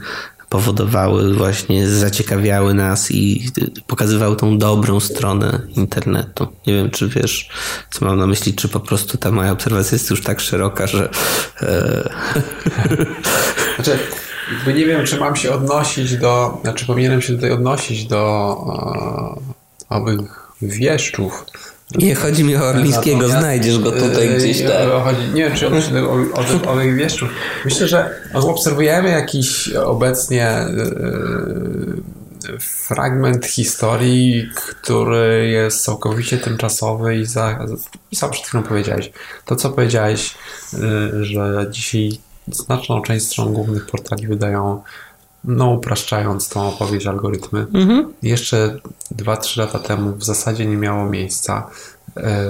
B: powodowały właśnie, zaciekawiały nas i pokazywały tą dobrą stronę internetu. Nie wiem, czy wiesz, co mam na myśli, czy po prostu ta moja obserwacja jest już tak szeroka, że... E, [laughs]
C: znaczy, jakby nie wiem, czy mam się odnosić do, znaczy powinienem się tutaj odnosić do owych wieszczów,
B: nie chodzi mi o Orlińskiego, znajdziesz go tutaj yy, gdzieś tak.
C: Nie wiem, czy on o, o, o, o wieszczów. Myślę, że obserwujemy jakiś obecnie yy, fragment historii, który jest całkowicie tymczasowy i za, sam przed chwilą powiedziałeś. To, co powiedziałeś, że dzisiaj znaczną część stron głównych portali wydają no upraszczając tą opowieść algorytmy. Mhm. Jeszcze 2-3 lata temu w zasadzie nie miało miejsca. E,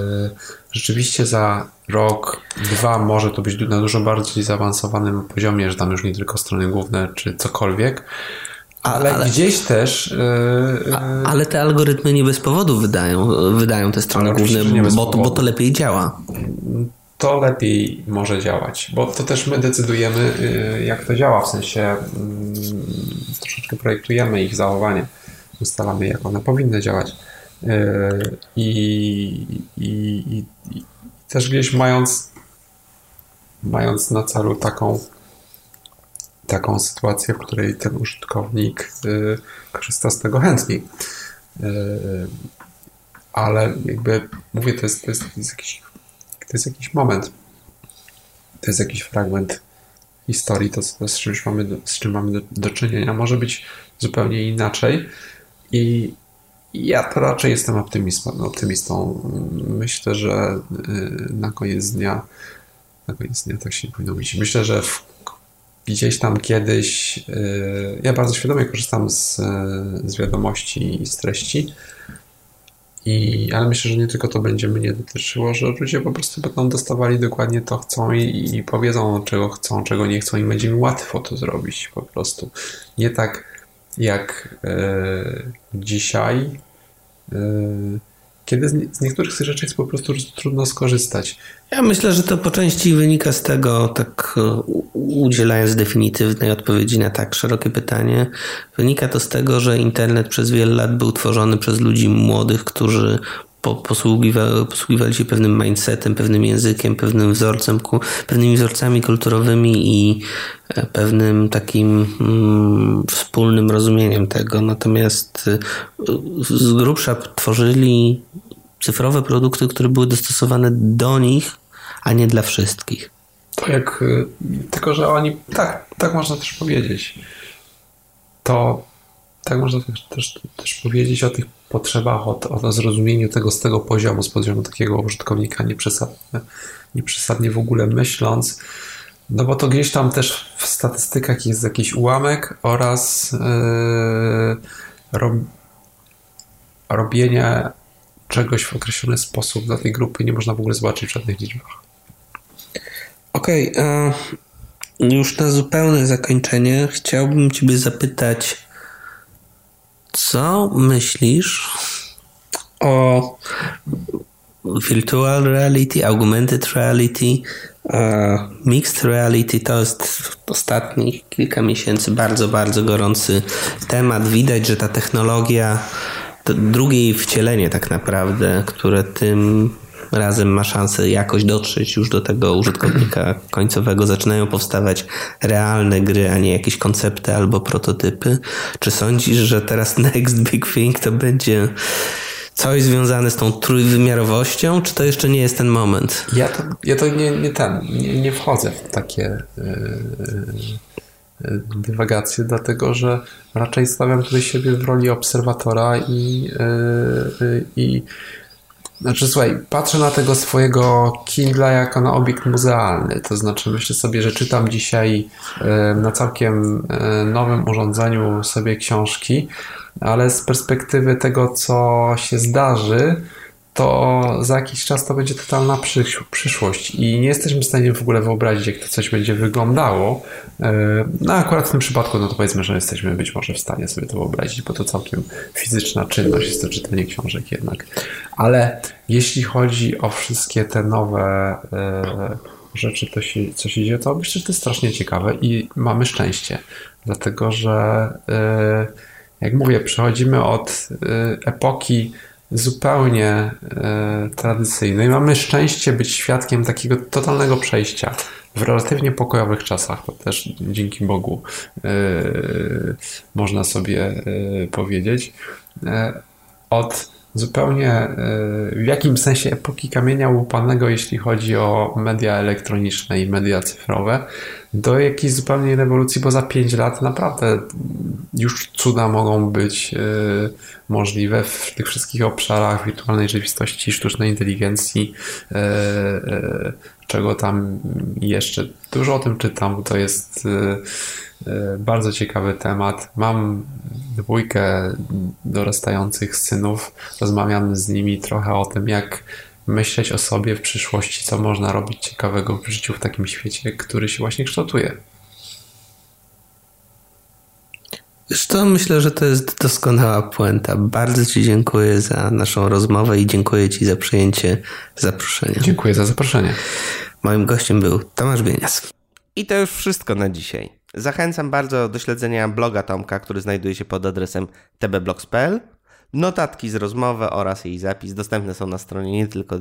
C: rzeczywiście za rok, dwa może to być na dużo bardziej zaawansowanym poziomie, że tam już nie tylko strony główne czy cokolwiek, ale, ale, gdzieś też. Yy,
B: a, ale te algorytmy nie bez powodu wydają, wydają te strony główne, bo, bo to lepiej działa.
C: To lepiej może działać, bo to też my decydujemy, yy, jak to działa. W sensie yy, troszeczkę projektujemy ich zachowanie, ustalamy, jak one powinny działać. Yy, I, i, i, też gdzieś mając, mając na celu taką taką sytuację, w której ten użytkownik y, korzysta z tego chętniej. Y, ale jakby mówię, to jest, to jest, jakiś, to jest jakiś moment, to jest jakiś fragment historii, to, to z, czymś mamy do, z czym mamy do, do czynienia. Może być zupełnie inaczej i ja to raczej jestem optymistą. optymistą. Myślę, że y, na koniec dnia na koniec dnia tak się nie powinno mówić. Myślę, że w gdzieś tam kiedyś, y, ja bardzo świadomie korzystam z, z wiadomości i z treści, i, ale myślę, że nie tylko to będzie mnie dotyczyło, że ludzie po prostu będą dostawali dokładnie to chcą i, i powiedzą, czego chcą, czego nie chcą i będzie łatwo to zrobić po prostu. Nie tak jak y, dzisiaj, y, kiedy z, niektórych rzeczy jest po prostu trudno skorzystać.
B: Ja myślę, że to po części wynika z tego, tak e, udzielając definitywnej odpowiedzi na tak szerokie pytanie, wynika to z tego, że internet przez wiele lat był tworzony przez ludzi młodych, którzy posługiwali, posługiwali się pewnym mindsetem, pewnym językiem, pewnym wzorcem, pewnymi wzorcami kulturowymi i e, pewnym takim mm, wspólnym rozumieniem tego. Natomiast e, z grubsza tworzyli cyfrowe produkty, które były dostosowane do nich, a nie dla wszystkich.
C: To jak, y, tylko że oni, tak, tak można też powiedzieć. To tak można też, też, też powiedzieć o tych potrzebach, o, o zrozumieniu tego z tego poziomu, z poziomu takiego użytkownika nieprzesadnie, nieprzesadnie w ogóle myśląc, no bo to gdzieś tam też w statystykach jest jakiś ułamek oraz yy, rob, robienie czegoś w określony sposób dla tej grupy nie można w ogóle zobaczyć w żadnych liczbach.
B: Okej, okay, już na zupełne zakończenie chciałbym Ciebie zapytać, co myślisz o virtual reality, augmented reality, mixed reality to jest ostatnich kilka miesięcy bardzo, bardzo gorący temat. Widać, że ta technologia to drugie wcielenie tak naprawdę, które tym razem ma szansę jakoś dotrzeć już do tego użytkownika [clears throat] końcowego. Zaczynają powstawać realne gry, a nie jakieś koncepty albo prototypy. Czy sądzisz, że teraz [laughs] next big thing to będzie coś związane z tą trójwymiarowością, czy to jeszcze nie jest ten moment?
C: Ja to, ja to nie, nie ten, nie, nie wchodzę w takie yy, dywagacje, dlatego że raczej stawiam tutaj siebie w roli obserwatora i, yy, i znaczy, słuchaj, patrzę na tego swojego Kindla jako na obiekt muzealny. To znaczy, myślę sobie, że czytam dzisiaj na całkiem nowym urządzeniu sobie książki, ale z perspektywy tego, co się zdarzy, to za jakiś czas to będzie totalna przyszłość i nie jesteśmy w stanie w ogóle wyobrazić, jak to coś będzie wyglądało. E, no akurat w tym przypadku, no to powiedzmy, że jesteśmy być może w stanie sobie to wyobrazić, bo to całkiem fizyczna czynność, jest to czytanie książek jednak. Ale jeśli chodzi o wszystkie te nowe e, rzeczy, to się, co się dzieje, to myślę, że to jest strasznie ciekawe i mamy szczęście, dlatego że e, jak mówię, przechodzimy od epoki zupełnie e, tradycyjnej. Mamy szczęście być świadkiem takiego totalnego przejścia w relatywnie pokojowych czasach, to też dzięki Bogu e, można sobie e, powiedzieć, od zupełnie e, w jakimś sensie epoki kamienia łupanego, jeśli chodzi o media elektroniczne i media cyfrowe, do jakiejś zupełnej rewolucji, bo za 5 lat naprawdę już cuda mogą być e, możliwe w tych wszystkich obszarach wirtualnej rzeczywistości, sztucznej inteligencji, e, czego tam jeszcze dużo o tym czytam, bo to jest bardzo ciekawy temat. Mam dwójkę dorastających synów, rozmawiamy z nimi trochę o tym, jak myśleć o sobie w przyszłości, co można robić ciekawego w życiu w takim świecie, który się właśnie kształtuje.
B: Zresztą myślę, że to jest doskonała puenta. Bardzo Ci dziękuję za naszą rozmowę i dziękuję Ci za przyjęcie zaproszenia.
C: Dziękuję za zaproszenie.
B: Moim gościem był Tomasz Bienias.
A: I to już wszystko na dzisiaj. Zachęcam bardzo do śledzenia bloga Tomka, który znajduje się pod adresem tbblogs.pl. Notatki z rozmowy oraz jej zapis dostępne są na stronie nie tylko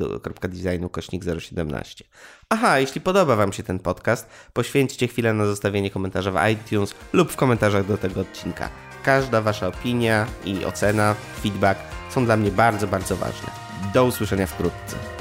A: designu kośnik 017. Aha, jeśli podoba Wam się ten podcast, poświęćcie chwilę na zostawienie komentarza w iTunes lub w komentarzach do tego odcinka. Każda Wasza opinia i ocena, feedback są dla mnie bardzo, bardzo ważne. Do usłyszenia wkrótce.